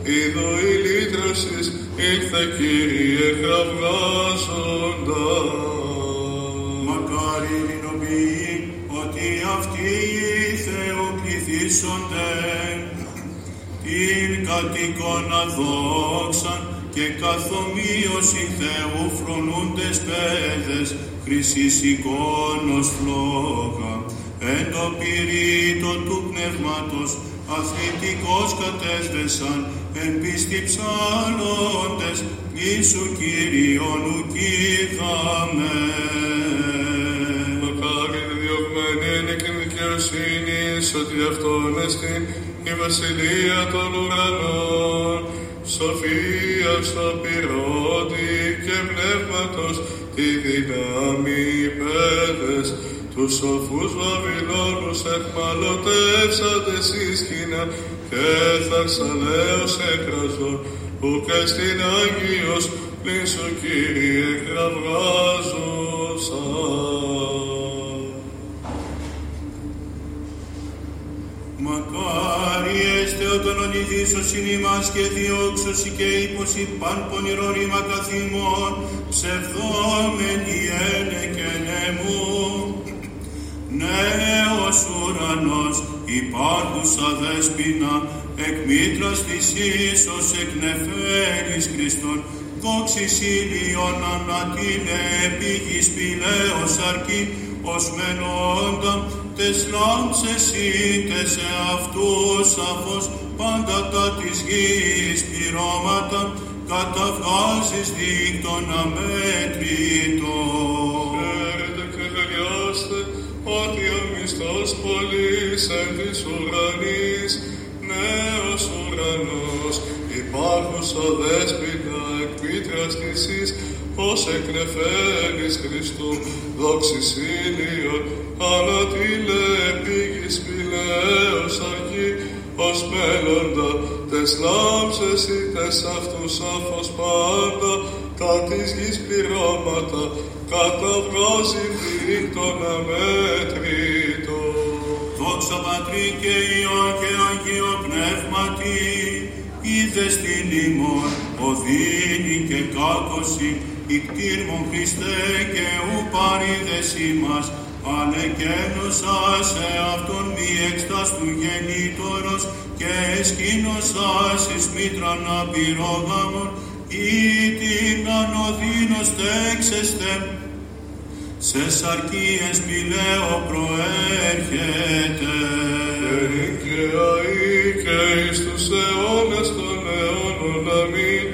είδω η λύτρωσης ήρθε Κύριε κραυγάζοντας. Μακάρι λινοποιεί ότι αυτοί οι Θεού πληθύσσονται την κατοίκον αδόξαν και καθομοίωση Θεού φρονούντες παιδες χρυσής εικόνος φλόγα εν το πυρήτο του πνεύματος αθλητικός κατέσδεσαν εν πίστη ψάλλοντες Ιησού Κύριον ουκίδαμε. Μακάρι διωγμένη είναι και δικαιοσύνη ότι αυτόν εστίν η βασιλεία των ουρανών. Σοφία στο πυρώτη και πνεύματος τη δύναμη παιδες τους σοφούς Βαβυλώνους εχμαλωτεύσαντες εις σκηνά και θαρσαλέως έκραζον που και στην Άγιος πλην σου Κύριε κραυγάζωσα. Μακάρι έστε όταν ονειδήσος είναι ημάς και διώξωση και ύπωση παν πονηρών ρήμα καθήμων ψευδόμενοι ένε και νεμού. Ουρανός υπάρχουσα δέσποινα εκ μήτρας της ίσως εκ νεφέλης Χριστόν δόξης ήλιον ανατείνε πήγης πηλαίος αρκεί ως μενόντα τες λάμψες είτε σε αυτούς σαφώς πάντα τα της γης πληρώματα καταβγάζεις δίκτων αμέτρητων. Εν της ουρανής νέος ουρανός. Υπάρχουσα δέσποινα εκ πίτρας της εις ως εκ νεφέλης Χριστού. Δόξης ήλιον ανατήλε πήγης πηλαίος αργή ως μέλλοντα. Τες λάμψες ή τες αυτούς άφος πάντα τα της γης πληρώματα καταβγάζει δίκτων αμέτρητων. Πατρί και Υιό και Αγίο Πνεύματι, είδε στην ημών οδύνη και κάκωση, κτήρμον Χριστέ και ου παρίδεσή μας, Αλεκένωσα σε αυτόν μη έκστας του γεννήτωρος και εσκήνωσα εις μήτραν απειρόγαμον ή την ανωδύνος τέξεστε σες σαρκίε μη λέω προέρχεται. Νικαία και εις τους αιώνας των αιώνων μην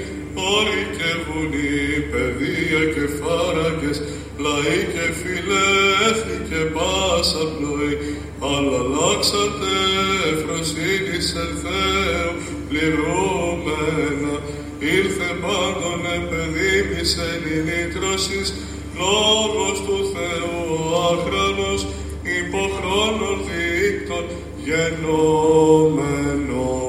όλοι και βουνοί παιδεία και φάρακες, λαοί και φιλέθη και πάσα πνοή, αλλά αλλάξατε φροσύνη σε Θεού πληρώμενα, ήρθε πάντων επενδύμης εν Λόγος του Θεού άχρονος υποχρόνων δίκτων γενόμενος.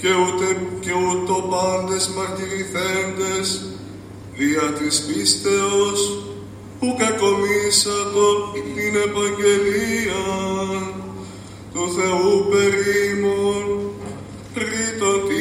και ούτε και ούτω πάντες μαρτυρηθέντες δια της πίστεως που κακομίσατο την επαγγελία του Θεού περίμον, τρίτο τι.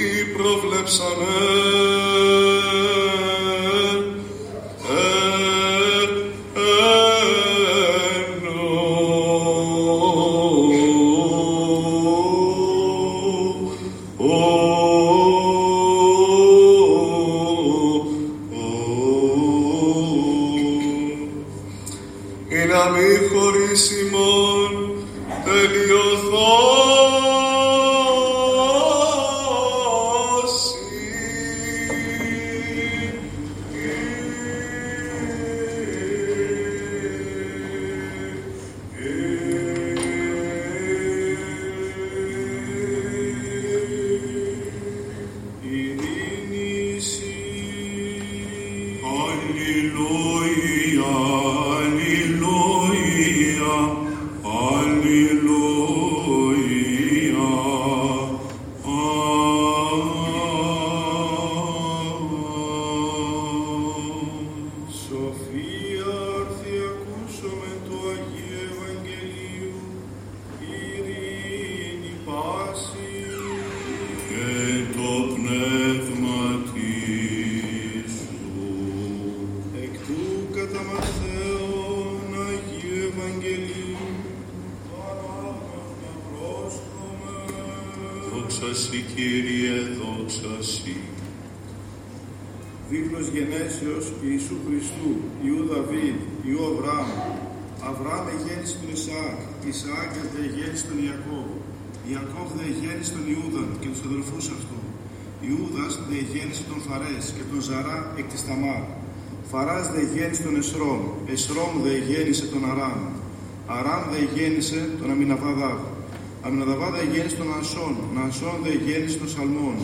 Ασόν, Νασόν δε εγέννησε τον Σαλμόν.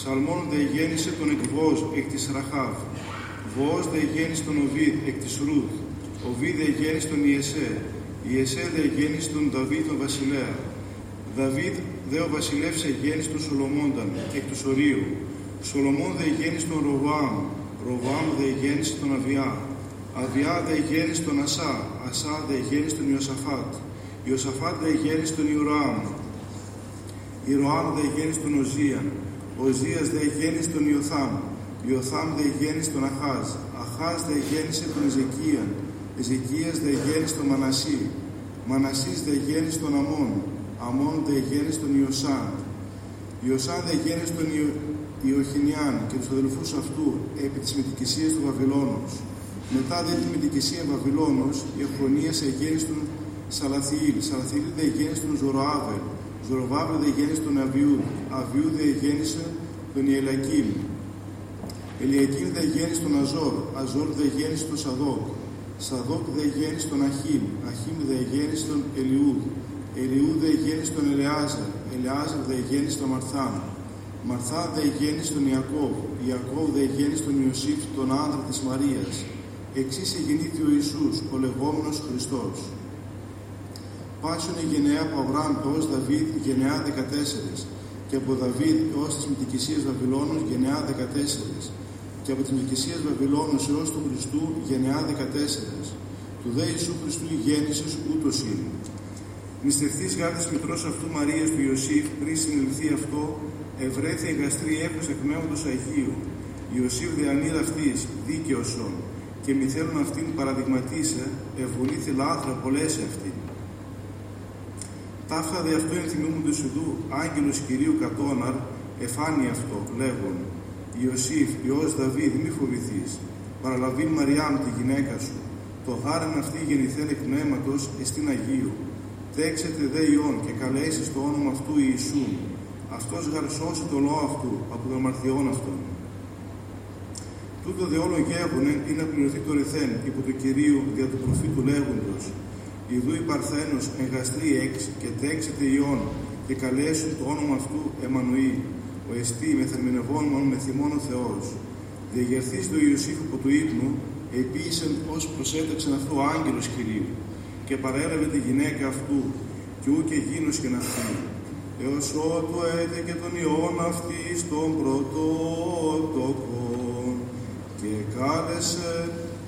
Σαλμόν δε γέννησε τον Εκβόζ εκ της Ραχάβ. Βόζ δε γέννησε τον Οβίδ εκ της Ρούθ. Οβίδ δε γέννησε τον Ιεσέ. Ιεσέ δε γέννησε τον Δαβίδ τον Βασιλέα. Δαβίδ δε ο βασιλεύς εγέννησε τον Σολομόνταν εκ του Σωρίου. Σολομών δε γέννησε τον Ροβάμ. Ροβάμ δε γέννησε τον Αβιά. Αβιά δε γέννησε τον Ασά. Ασά δε γέννησε τον Ιωσαφάτ. Ιωσαφάτ δε γέννησε τον Ιουραάμ. Ιωάμ δε γέννησε τον Οζίαν. Οζίας δε γέννησε τον Ιωθάμ. Ιωθάμ δε γέννησε τον Αχάζ. Αχάζ δε γέννησε τον Εζεκίαν. Εζεκίας δε γέννησε τον Μανασί. Μανασίς δε γέννησε τον Αμών. Αμών δε γέννησε τον Ιωσάν. Ιωσάν δε γέννησε τον Ιω... Ιωχινιάν και τους αδελφούς αυτού επί της μετικησίας του Βαβυλώνος. Μετά δε τη μετικησία Βαβυλώνος, η Αχρονίας εγέννησε τον Σαλαθιήλ. Σαλαθιήλ δε γέννησε τον Ζωροάβελ. Ζωροβάβελ δε γέννησε τον Αβιούδ. Αβιούδ δε γέννησε τον Ιελακίμ. Ελιακίμ δε γέννησε τον Αζόρ. Αζόρ δε γέννησε τον Σαδόκ. Σαδόκ δε γέννησε τον Αχίμ. Αχίμ δε γέννησε τον Ελιούδ. Ελιούδ δε γέννησε τον Ελεάζερ. Ελεάζερ δε γέννησε τον Μαρθάν. Μαρθά δε γέννησε τον Ιακώβ. Ιακώβ δε γέννησε τον Ιωσήφ, τον άντρα της Μαρίας. Εξής εγεννήθη ο Ιησούς, ο λεγόμενος Χριστός. Πάσον η γενεά από Αβραάμ έως Δαβίδ γενεά 14 και από Δαβίδ έως της Μητικησίας Βαβυλώνος γενεά 14 και από της Μητικησίας Βαβυλώνος έως του Χριστού γενεά 14 του δε Ιησού Χριστού η γέννησης ούτως είναι. Νηστευτής γάρτης μητρός αυτού Μαρίας του Ιωσήφ πριν συνελθεί αυτό ευρέθη εγκαστρή έπος εκ πνεύματος Αγίου. Ιωσήφ δε ανήρ αυτής δίκαιος και μη θέλουν αυτήν παραδειγματίσε ευγονήθη λάθρα πολλές αυτήν. Ταύτα δε αυτό ενθυμούμουν του Ιδού, άγγελος Κυρίου Κατώναρ, εφάνει αυτό, λέγον, Ιωσήφ, Υιός Δαβίδ, μη φοβηθείς, παραλαβήν Μαριάμ τη γυναίκα σου, το γάρεν αυτή γεννηθέν εκ πνεύματος εστίν Αγίου. Δέξετε δε Υιόν και καλέσει το όνομα αυτού Ιησού, αυτός γαρσώσει το λόγο αυτού από των αμαρτιών αυτών. Τούτο δε όλο γέγονε είναι να πληρωθεί το ρηθέν υπό του Κυρίου δια του προφήτου λέγοντος, Ιδού η Παρθένος εγαστρή έξ και τέξετε ιών και καλέσουν το όνομα αυτού Εμμανουήλ, ο εστί με θερμινευόμενον με θυμόν ο Θεός. Διαγερθείς το Ιωσήφ από του ύπνου, επίησεν ως προσέταξεν αυτό ο άγγελος Κυρίου και παρέλαβε τη γυναίκα αυτού και ού και γίνος και αυτή. Έως ότου έτε και τον ιών αυτή στον πρωτότοκο και κάλεσε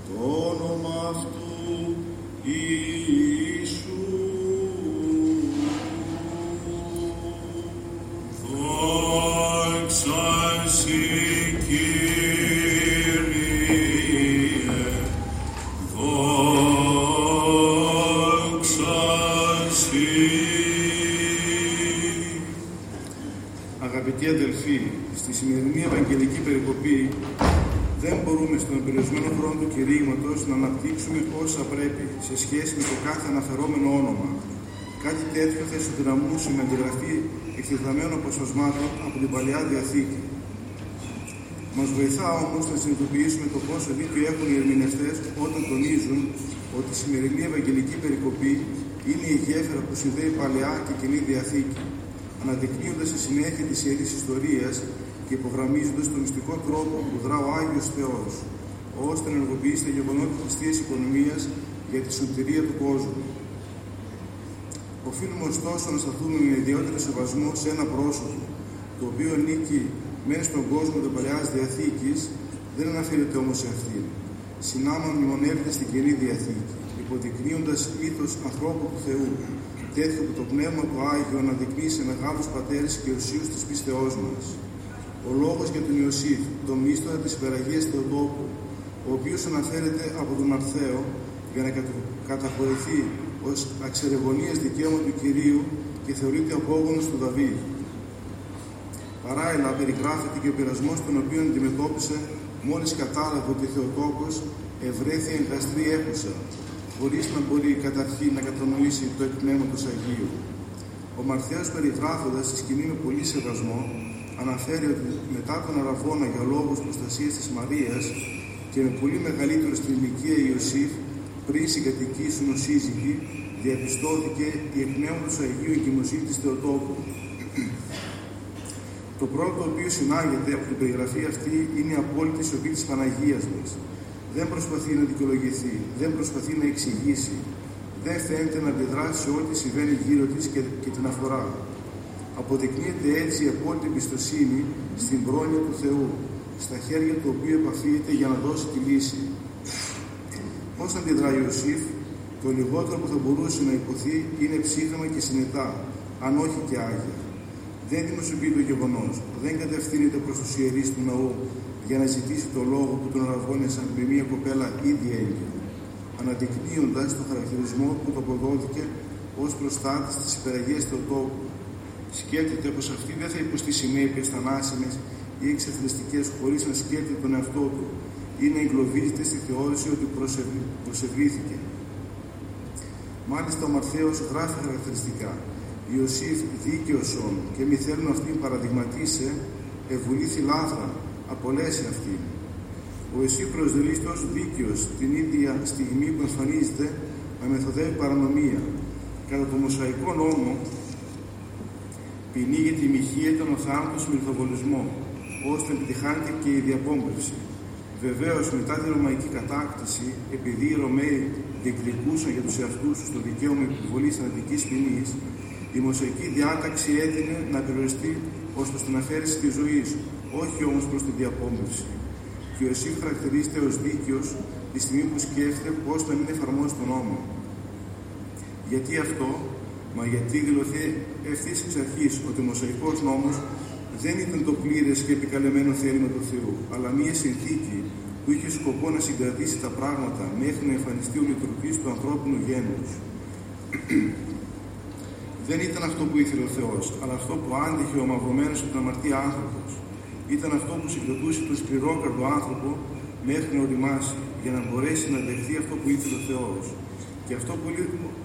το όνομα αυτού να αναπτύξουμε όσα πρέπει σε σχέση με το κάθε αναφερόμενο όνομα. Κάτι τέτοιο θα ισοδυναμούσε με αντιγραφή εκτεταμένων αποσπασμάτων από την παλιά διαθήκη. Μας βοηθά όμως να συνειδητοποιήσουμε το πόσο δίκιο έχουν οι ερμηνευτές όταν τονίζουν ότι η σημερινή Ευαγγελική Περικοπή είναι η γέφυρα που συνδέει παλαιά και κοινή διαθήκη, αναδεικνύοντας στη συνέχεια τη ιερή ιστορία και υπογραμμίζοντας τον μυστικό τρόπο που δρά ο Άγιος Θεός, ώστε να ενεργοποιήσει τα γεγονότα της θείας οικονομίας για τη σωτηρία του κόσμου. Οφείλουμε ωστόσο να σταθούμε με ιδιαίτερο σεβασμό σε ένα πρόσωπο, το οποίο νίκη μέσα στον κόσμο τη παλιά διαθήκης, δεν αναφέρεται όμως σε αυτήν. Συνάμα μνημονεύεται στην καινή διαθήκη, υποδεικνύοντας ήθο ανθρώπου του Θεού, τέτοιο που το πνεύμα του Άγιο αναδεικνύει σε μεγάλους πατέρες και οσίους της πίστεώς μας. Ο λόγος για τον Ιωσήφ, το μίστορα της υπεραγίας Θεοτόπου, ο οποίος αναφέρεται από τον Αρθαίο για να καταχωρηθεί ως αξιερεγωνία δικαίωμα του κυρίου και θεωρείται απόγονος του Δαβίδ. Παράλληλα, περιγράφεται και ο πειρασμός τον οποίο αντιμετώπισε μόλις κατάλαβε ότι ο Θεοτόκος ευρέθη εγκαστρή έχουσα, χωρίς να μπορεί καταρχήν να κατανοήσει το εκπνεύματο Αγίου. Ο Μαρθέος περιγράφοντας τη σκηνή με πολύ σεβασμό, αναφέρει ότι μετά τον Αραβόνα για λόγους προστασίας της Μαρίας και με πολύ μεγαλύτερο στην ηλικία Ιωσήφ, πριν συγκατοικήσουν ως σύζυγοι, διαπιστώθηκε η του Αγίου εγκυμοσύνη της Θεοτόκου. Το πρώτο το οποίο συνάγεται από την περιγραφή αυτή είναι η απόλυτη σοφή της Παναγίας μας. Δεν προσπαθεί να δικαιολογηθεί, δεν προσπαθεί να εξηγήσει, δεν φαίνεται να αντιδράσει σε ό,τι συμβαίνει γύρω της και, και την αφορά. Αποδεικνύεται έτσι η απόλυτη εμπιστοσύνη στην πρόνοια του Θεού, στα χέρια του οποίου επαφείται για να δώσει τη λύση. Πώς αντιδράει ο Ιωσήφ, το λιγότερο που θα μπορούσε να υποθεί είναι ψύχρεμα και συνετά, αν όχι και άγια. Δεν δημοσιοποιεί το γεγονός, δεν κατευθύνεται προς τους ιερείς του ναού για να ζητήσει το λόγο που τον αραβώνεσαν με μια κοπέλα ήδη έγκυο, αναδεικνύοντας το χαρακτηρισμό που το αποδόθηκε ως προστάτης της υπεραγίας του τόπου σκέφτεται πως αυτή δεν θα υποστεί συνέπειες θανάσιμες ή εξεθλιστικές χωρίς να σκέφτεται τον εαυτό του ή να εγκλωβίζεται στη θεώρηση ότι προσευλήθηκε. Μάλιστα ο Μαρθαίος γράφει χαρακτηριστικά Ιωσήφ δίκαιος και μη θέλουν αυτήν παραδειγματίσε ευουλήθη λάθρα, απολέσει αυτήν. Ο εσύ προσδελίστος δίκαιος την ίδια στιγμή που εμφανίζεται να μεθοδεύει παρανομία. Κατά το Μοσαϊκό νόμο ποινή για τη μοιχεία ήταν ο θάνατο με λιθοβολισμό, ώστε επιτυχάνεται και η διαπόμπευση. Βεβαίως, μετά τη ρωμαϊκή κατάκτηση, επειδή οι Ρωμαίοι διεκδικούσαν για τους εαυτούς τους το δικαίωμα επιβολής θανατική ποινή, η μοσαϊκή διάταξη έδινε να περιοριστεί ως προς την αφαίρεση της ζωής, όχι όμως προς τη διαπόμπευση. Και ο Εσύ χαρακτηρίζεται ως δίκαιος τη στιγμή που σκέφτεται πώς να μην εφαρμόζει τον νόμο. Γιατί αυτό, Μα γιατί δηλωθεί ευθύς εξ αρχής ότι ο Μοσαϊκός νόμος δεν ήταν το πλήρες και επικαλεμένο θέλημα του Θεού, αλλά μία συνθήκη που είχε σκοπό να συγκρατήσει τα πράγματα μέχρι να εμφανιστεί ο λειτουργής του ανθρώπινου γένους. δεν ήταν αυτό που ήθελε ο Θεός, αλλά αυτό που άντυχε ο μαυρωμένος από την αμαρτία άνθρωπος. Ήταν αυτό που συγκρατούσε τον σκληρόκαρδο άνθρωπο μέχρι να οριμάσει, για να μπορέσει να δεχθεί αυτό που ήθελε ο Θεός. Και αυτό που,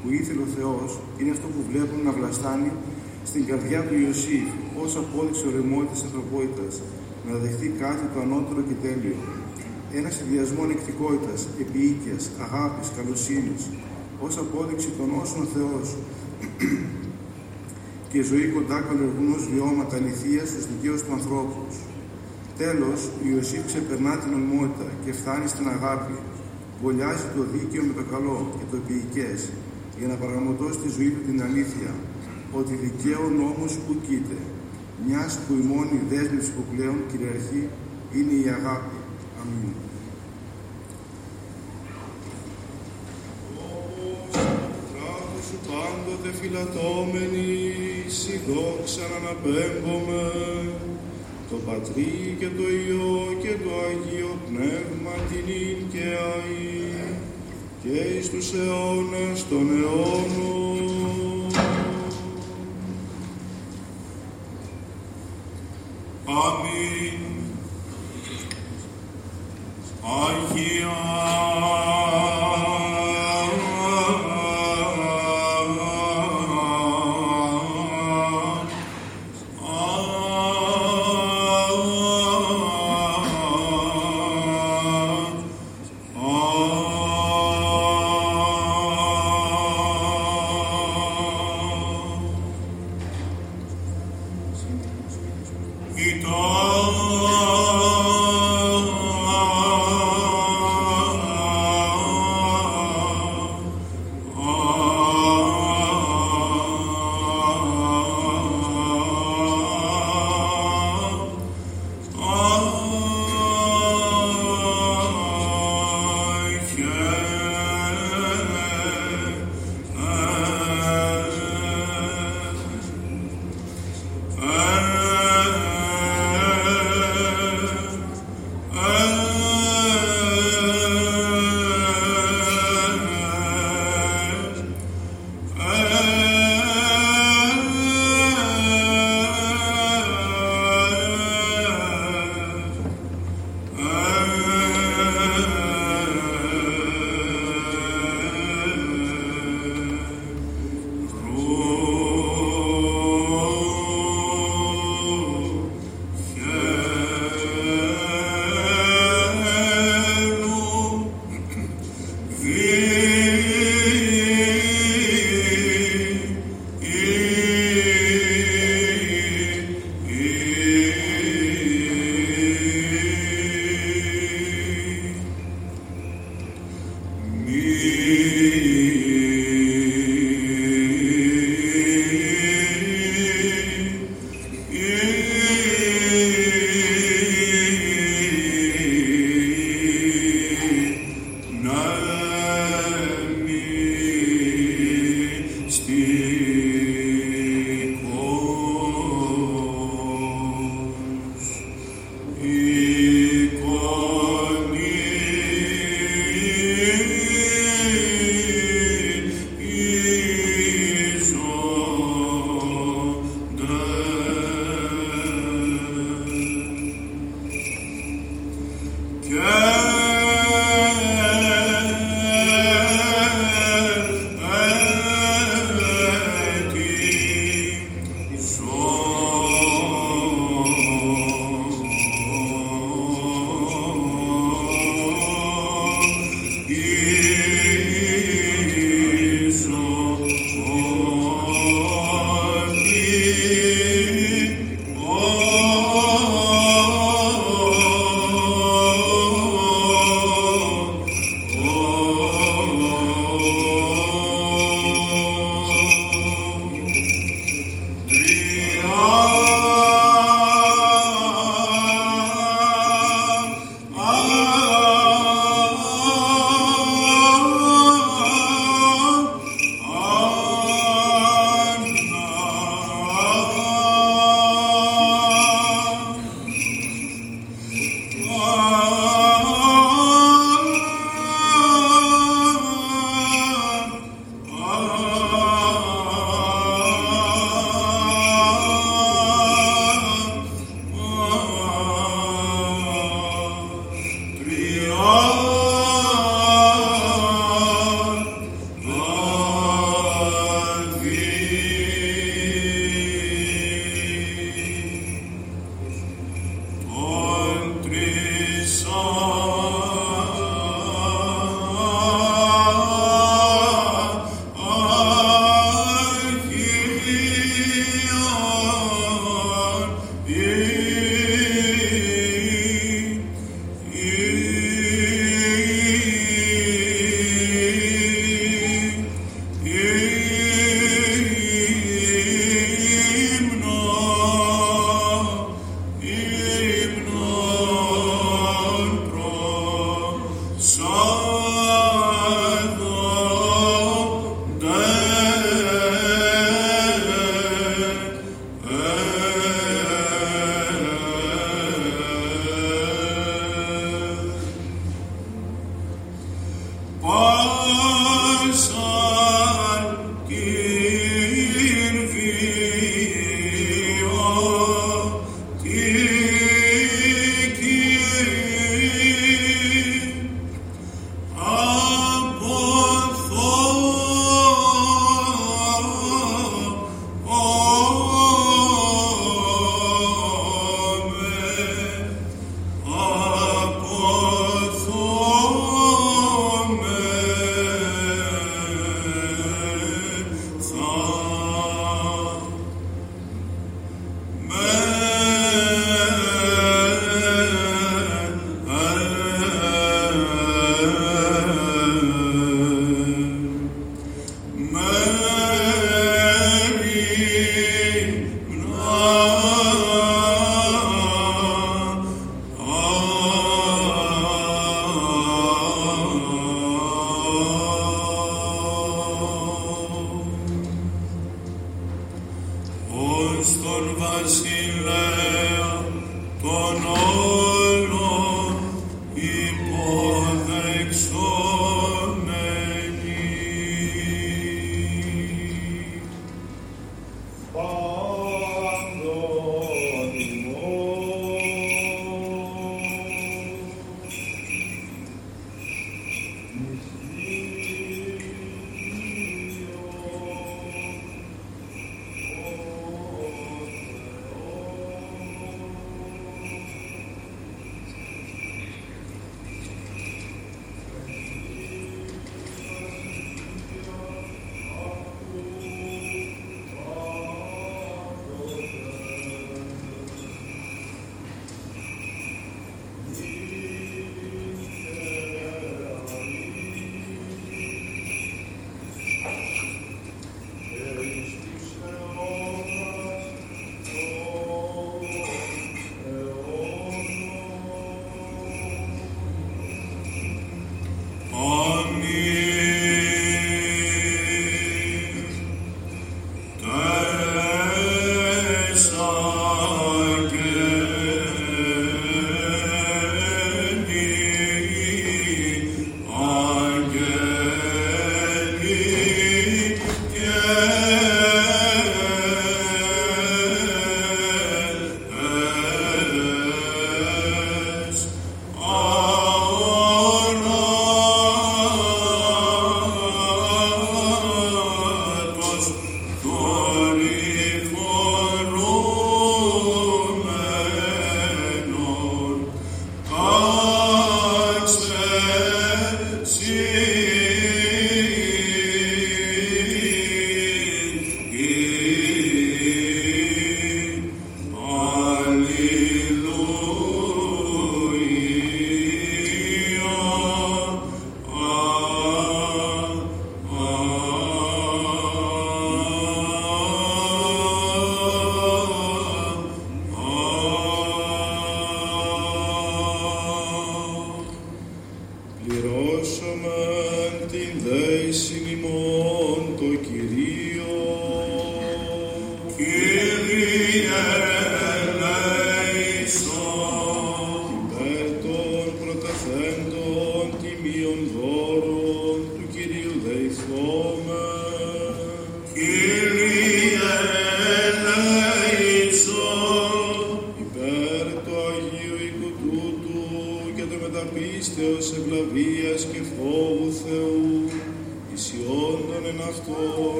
που ήθελε ο Θεός είναι αυτό που βλέπουμε να βλαστάνει στην καρδιά του Ιωσήφ ως απόδειξη ορεμότητας ανθρωπότητας να δεχτεί κάτι το ανώτερο και τέλειο. Ένας συνδυασμός ανεκτικότητας, επίοικιας, αγάπης, καλοσύνης ως απόδειξη των όσων ο Θεός και ζωή κοντά καλλιεργούν ως βιώματα αληθείας στους δικαίους του ανθρώπους. Τέλος, ο Ιωσήφ ξεπερνά την ομότητα και φτάνει στην αγάπη, βολιάζει το δίκαιο με το καλό και το επίοικες για να παραγματώσει τη ζωή του την αλήθεια ότι δικαίω νόμος που κοίται μιας που η μόνη δέσμευση που πλέον κυριαρχεί είναι η αγάπη. Αμήν. σου πάντοτε φυλατώμενοι, σι δόξα να αναπέμπομαι, το Πατρί και το Υιό και το Αγίο Πνεύμα την και αή και εις τους αιώνας των αιώνων. Αμήν. Αγία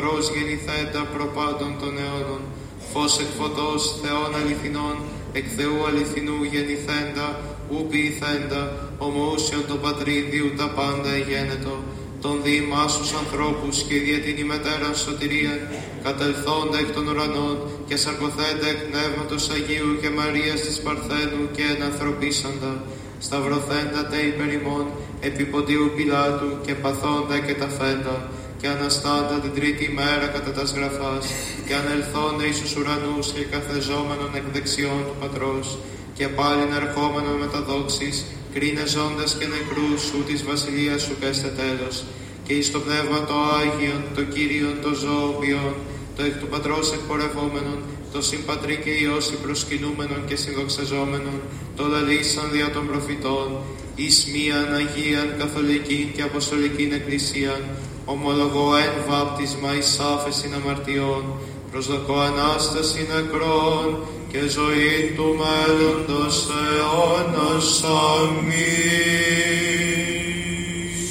Πατρός γεννηθέντα προπάντων των αιώνων, φως εκ φωτός Θεών αληθινών, εκ Θεού αληθινού γεννηθέντα, ου ποιηθέντα, ομοούσιον τον Πατρίν διού τα πάντα εγένετο, των διημάσους ανθρώπους και δια την ημετέραν σωτηρία, κατελθόντα εκ των ουρανών και σαρκοθέντα εκ πνεύματος Αγίου και Μαρίας της Παρθένου και ενανθρωπίσαντα, σταυρωθέντα τε υπερ ημών, επί ποντίου Πιλάτου και παθόντα και τα φέντα, και αναστάντα την τρίτη μέρα κατά τα σγραφάς, και ανελθόντα εις τους ουρανούς και καθεζόμενον εκ δεξιών του Πατρός, και πάλιν ερχόμενον με τα δόξης, κρίνε ζώντας και νεκρούς σου της βασιλείας σου πέστε τέλος, και εις το πνεύμα το Άγιον, το Κύριον, το ζώοποιον, το εκ του Πατρός εκπορευόμενον, το συμπατρί και Υιώσι προσκυνούμενον και συνδοξαζόμενον, το λαλήσαν δια των προφητών, εις μίαν Αγίαν Καθολική και Αποστολικήν Εκκλησίαν, ομολογώ εν βάπτισμα εις άφεσιν αμαρτιών, προσδοκώ Ανάσταση νεκρών και ζωή του μέλλοντος αιώνας. Αμήν.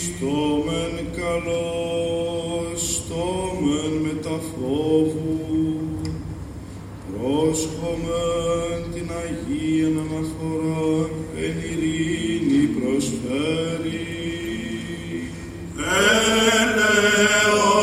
Στο μεν καλός, στο μεν μεταφόβου, πρόσχομεν την Αγίαν αναφορά, εν ειρήνη προσφέρει. Deus.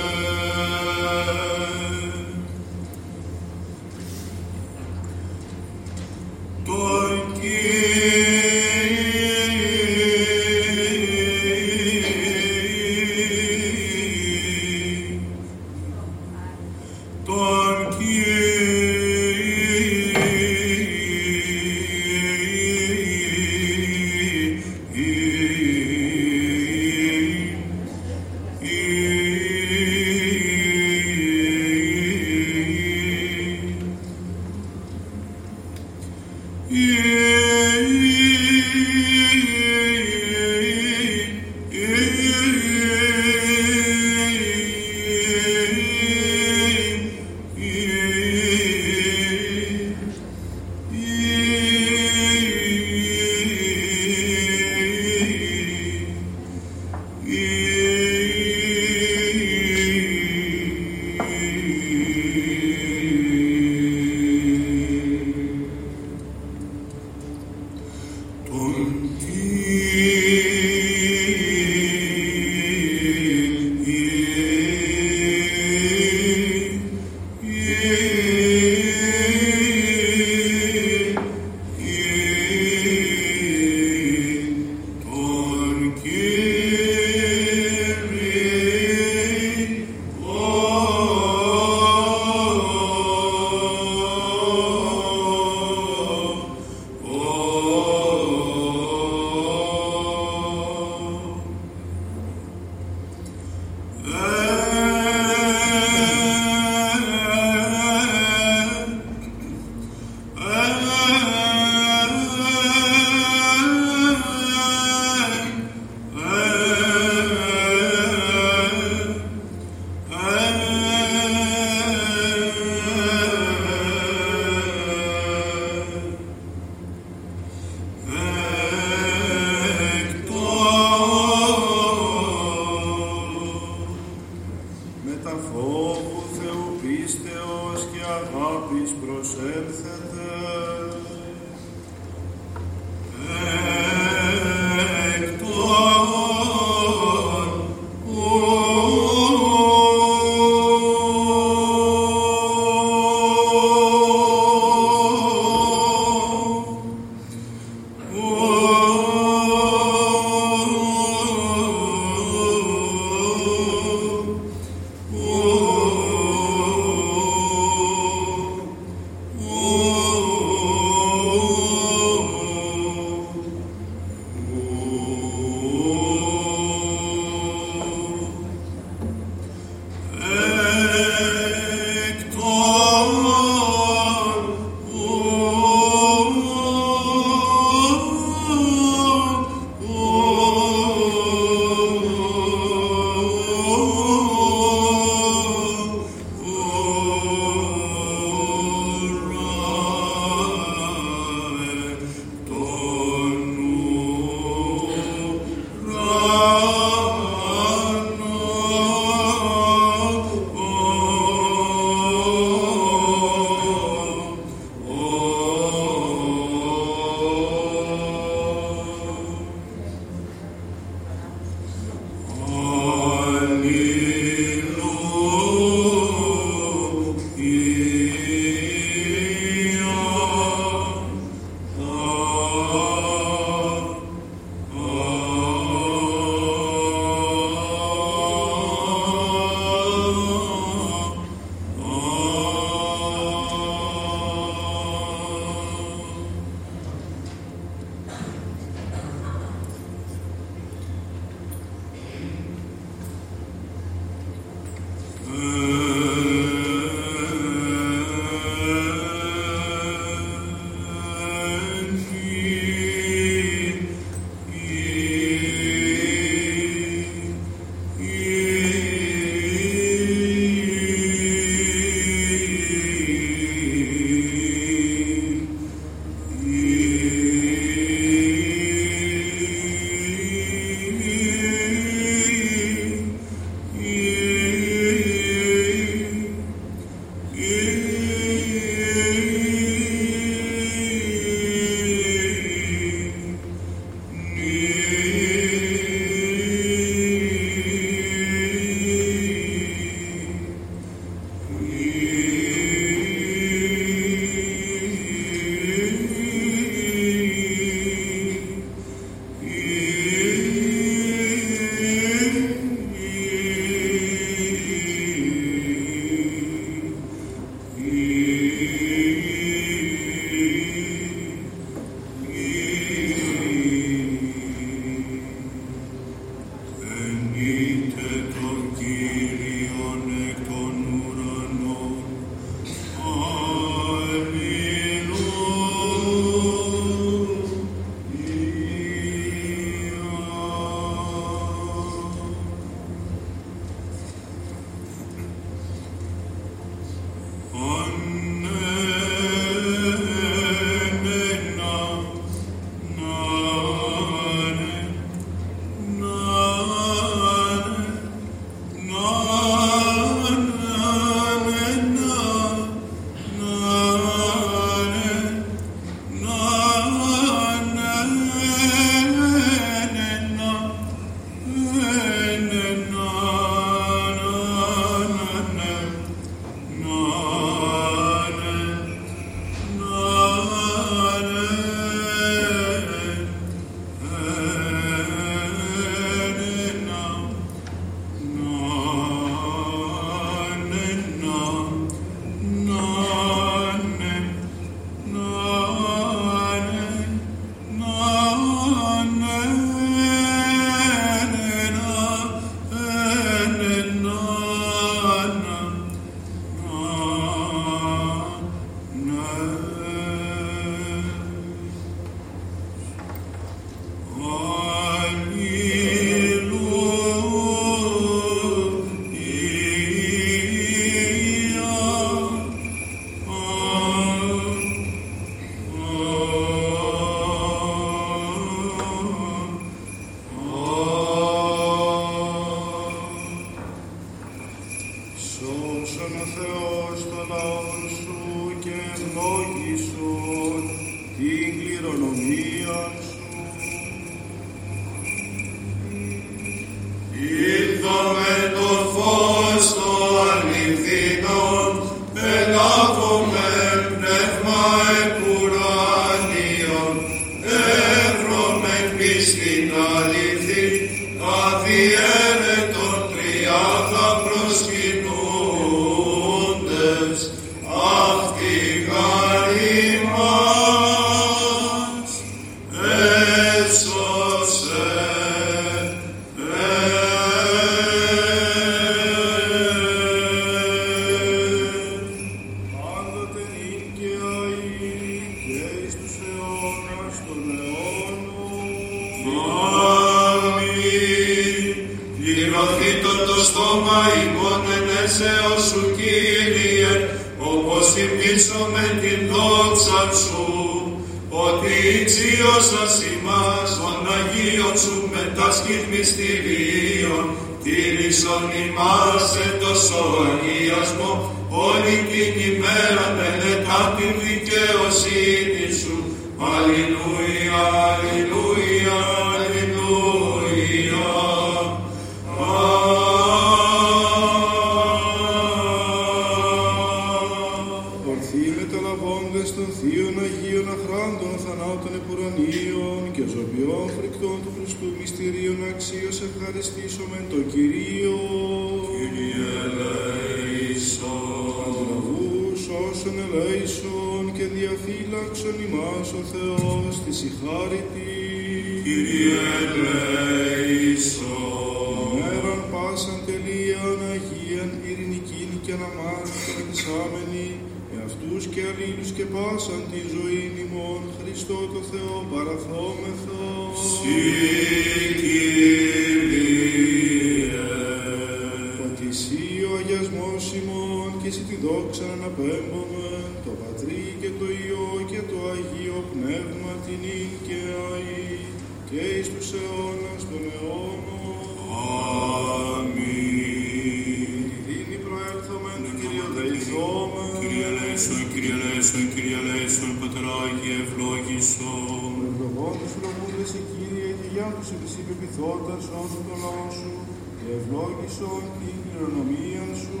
Τους φυλομούντες η Κύριε και για τους επισή πεπιθώντας όσου το λαό σου και ευλόγησον την κληρονομία σου.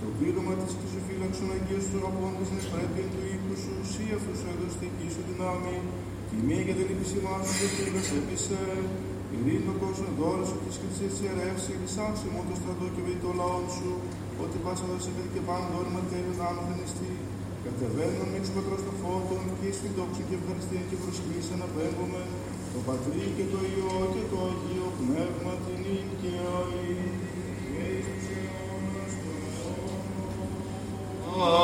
Το πλήρωμα της και σου φύλαξον αγίες του αγαπώντας την ευπρέπεια του οίκου σου, σύ αυτούς σου έδωσε τη γη σου δυνάμει, τιμή και δεν επισημά σου και φίλες έπεισε. Ειρήνη το κόσμος δώρο σου της χρυσής της ιερεύση, λυσάξε μόνο το στρατό και βεί το λαό σου, ότι πάσα δώσε και πάνω δόρυμα τέλειο να αναγνωστεί. Κατεβαίνουν εξ πατρός των φώτων και εις την δόξα και ευχαριστία και προσκλήση αναπέμπουμε το Πατρί και το Υιό και το Αγίο Πνεύμα την ίν και αή και εις τους αιώνας των Αμήν.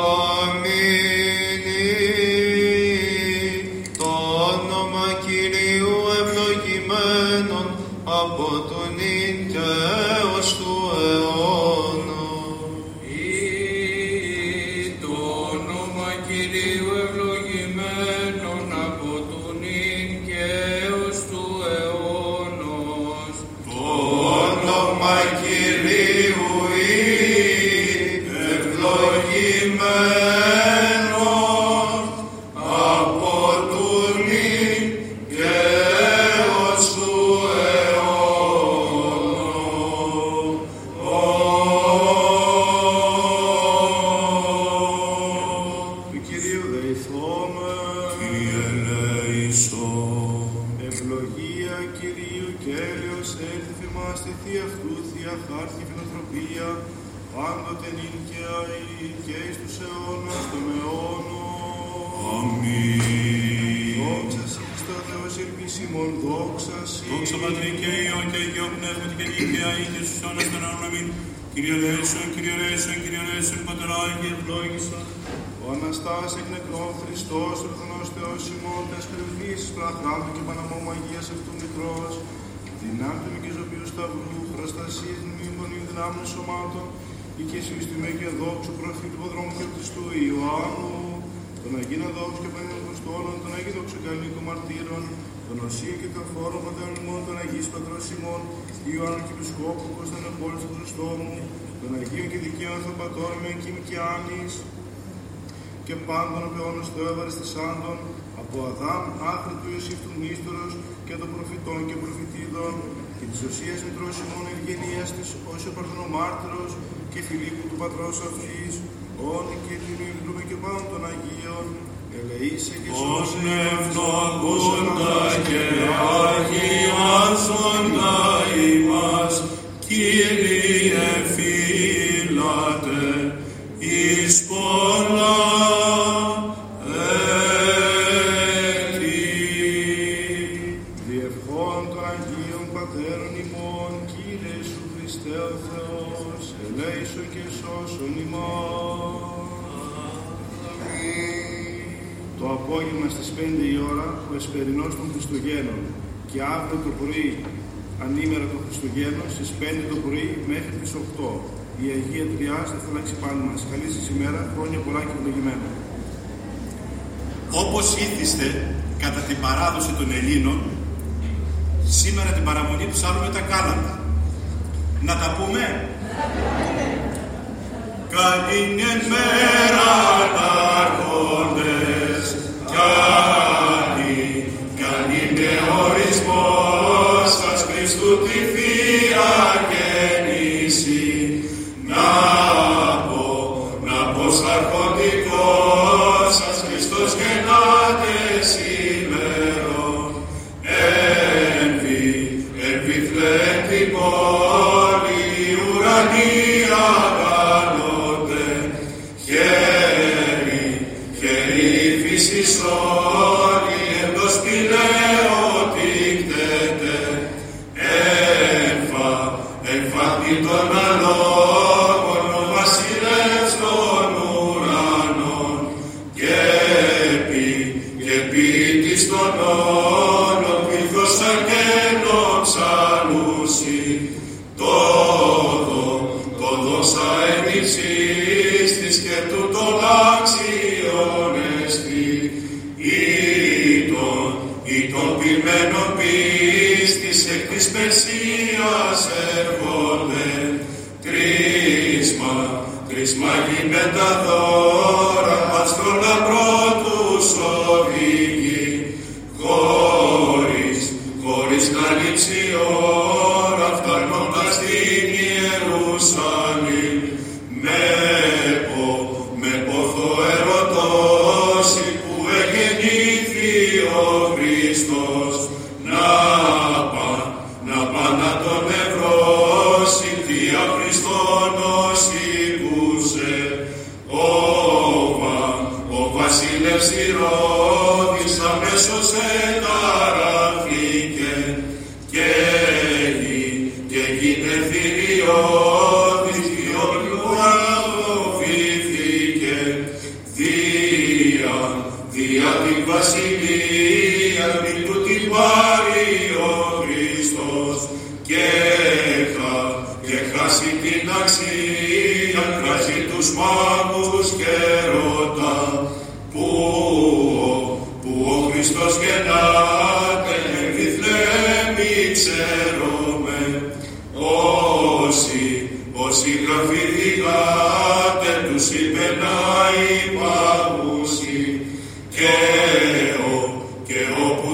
Χριστός, ο Ορθονός Θεός ημών, τας κρυβήσεις πραγράμου και παναμόμου Αγίας αυτού μικρός, δυνάμει και ζωπίου σταυρού, προστασίες μνήμων ή δυνάμων σωμάτων, ή και συστημέ και δόξου προφήτου υποδρόμου και Χριστού Ιωάννου, των Αγίων δόξου και πέντε Αποστόλων, των Αγίων δοξοκαλίκων μαρτύρων, των Οσίων και των φόρων πατέρων ημών, των Αγίης Πατρός ημών, Ιωάννου και του Σκόπου, Κωνσταντινοπόλης του Χριστόμου, των Αγίων και δικαίων Θεοπατώρων με και Άνης, και πάντων ο αιώνος Θεόβαρης της Άντων, από Αδάμ άχρη του Ιωσήφ του Μνήστορος και των προφητών και προφητίδων και της οσίας μητρός ημών ευγενίας της ως ο Παρθενομάρτυρος και Φιλίππου του πατρός αυτής, όνει και την υλούμε και πάνω των Αγίων, ελεήσε και Ως σώσε νευνογούντα και αγιάζοντα ημάς, Κύριε φύλατε, εις πολλά σημερινός των Χριστουγέννων και αύριο το πρωί, ανήμερα των Χριστουγέννων, στις 5 το πρωί μέχρι τις 8. Η Αγία Τριά θα φυλάξει πάνω μας. Καλή σας ημέρα, χρόνια πολλά και ευλογημένα. Όπως ήθιστε κατά την παράδοση των Ελλήνων, σήμερα την παραμονή ψάλλουμε τα κάλαντα. Να τα πούμε; Καλή μέρα τα κόντες, Χριστός, ας Χριστού τη Και ό, και ό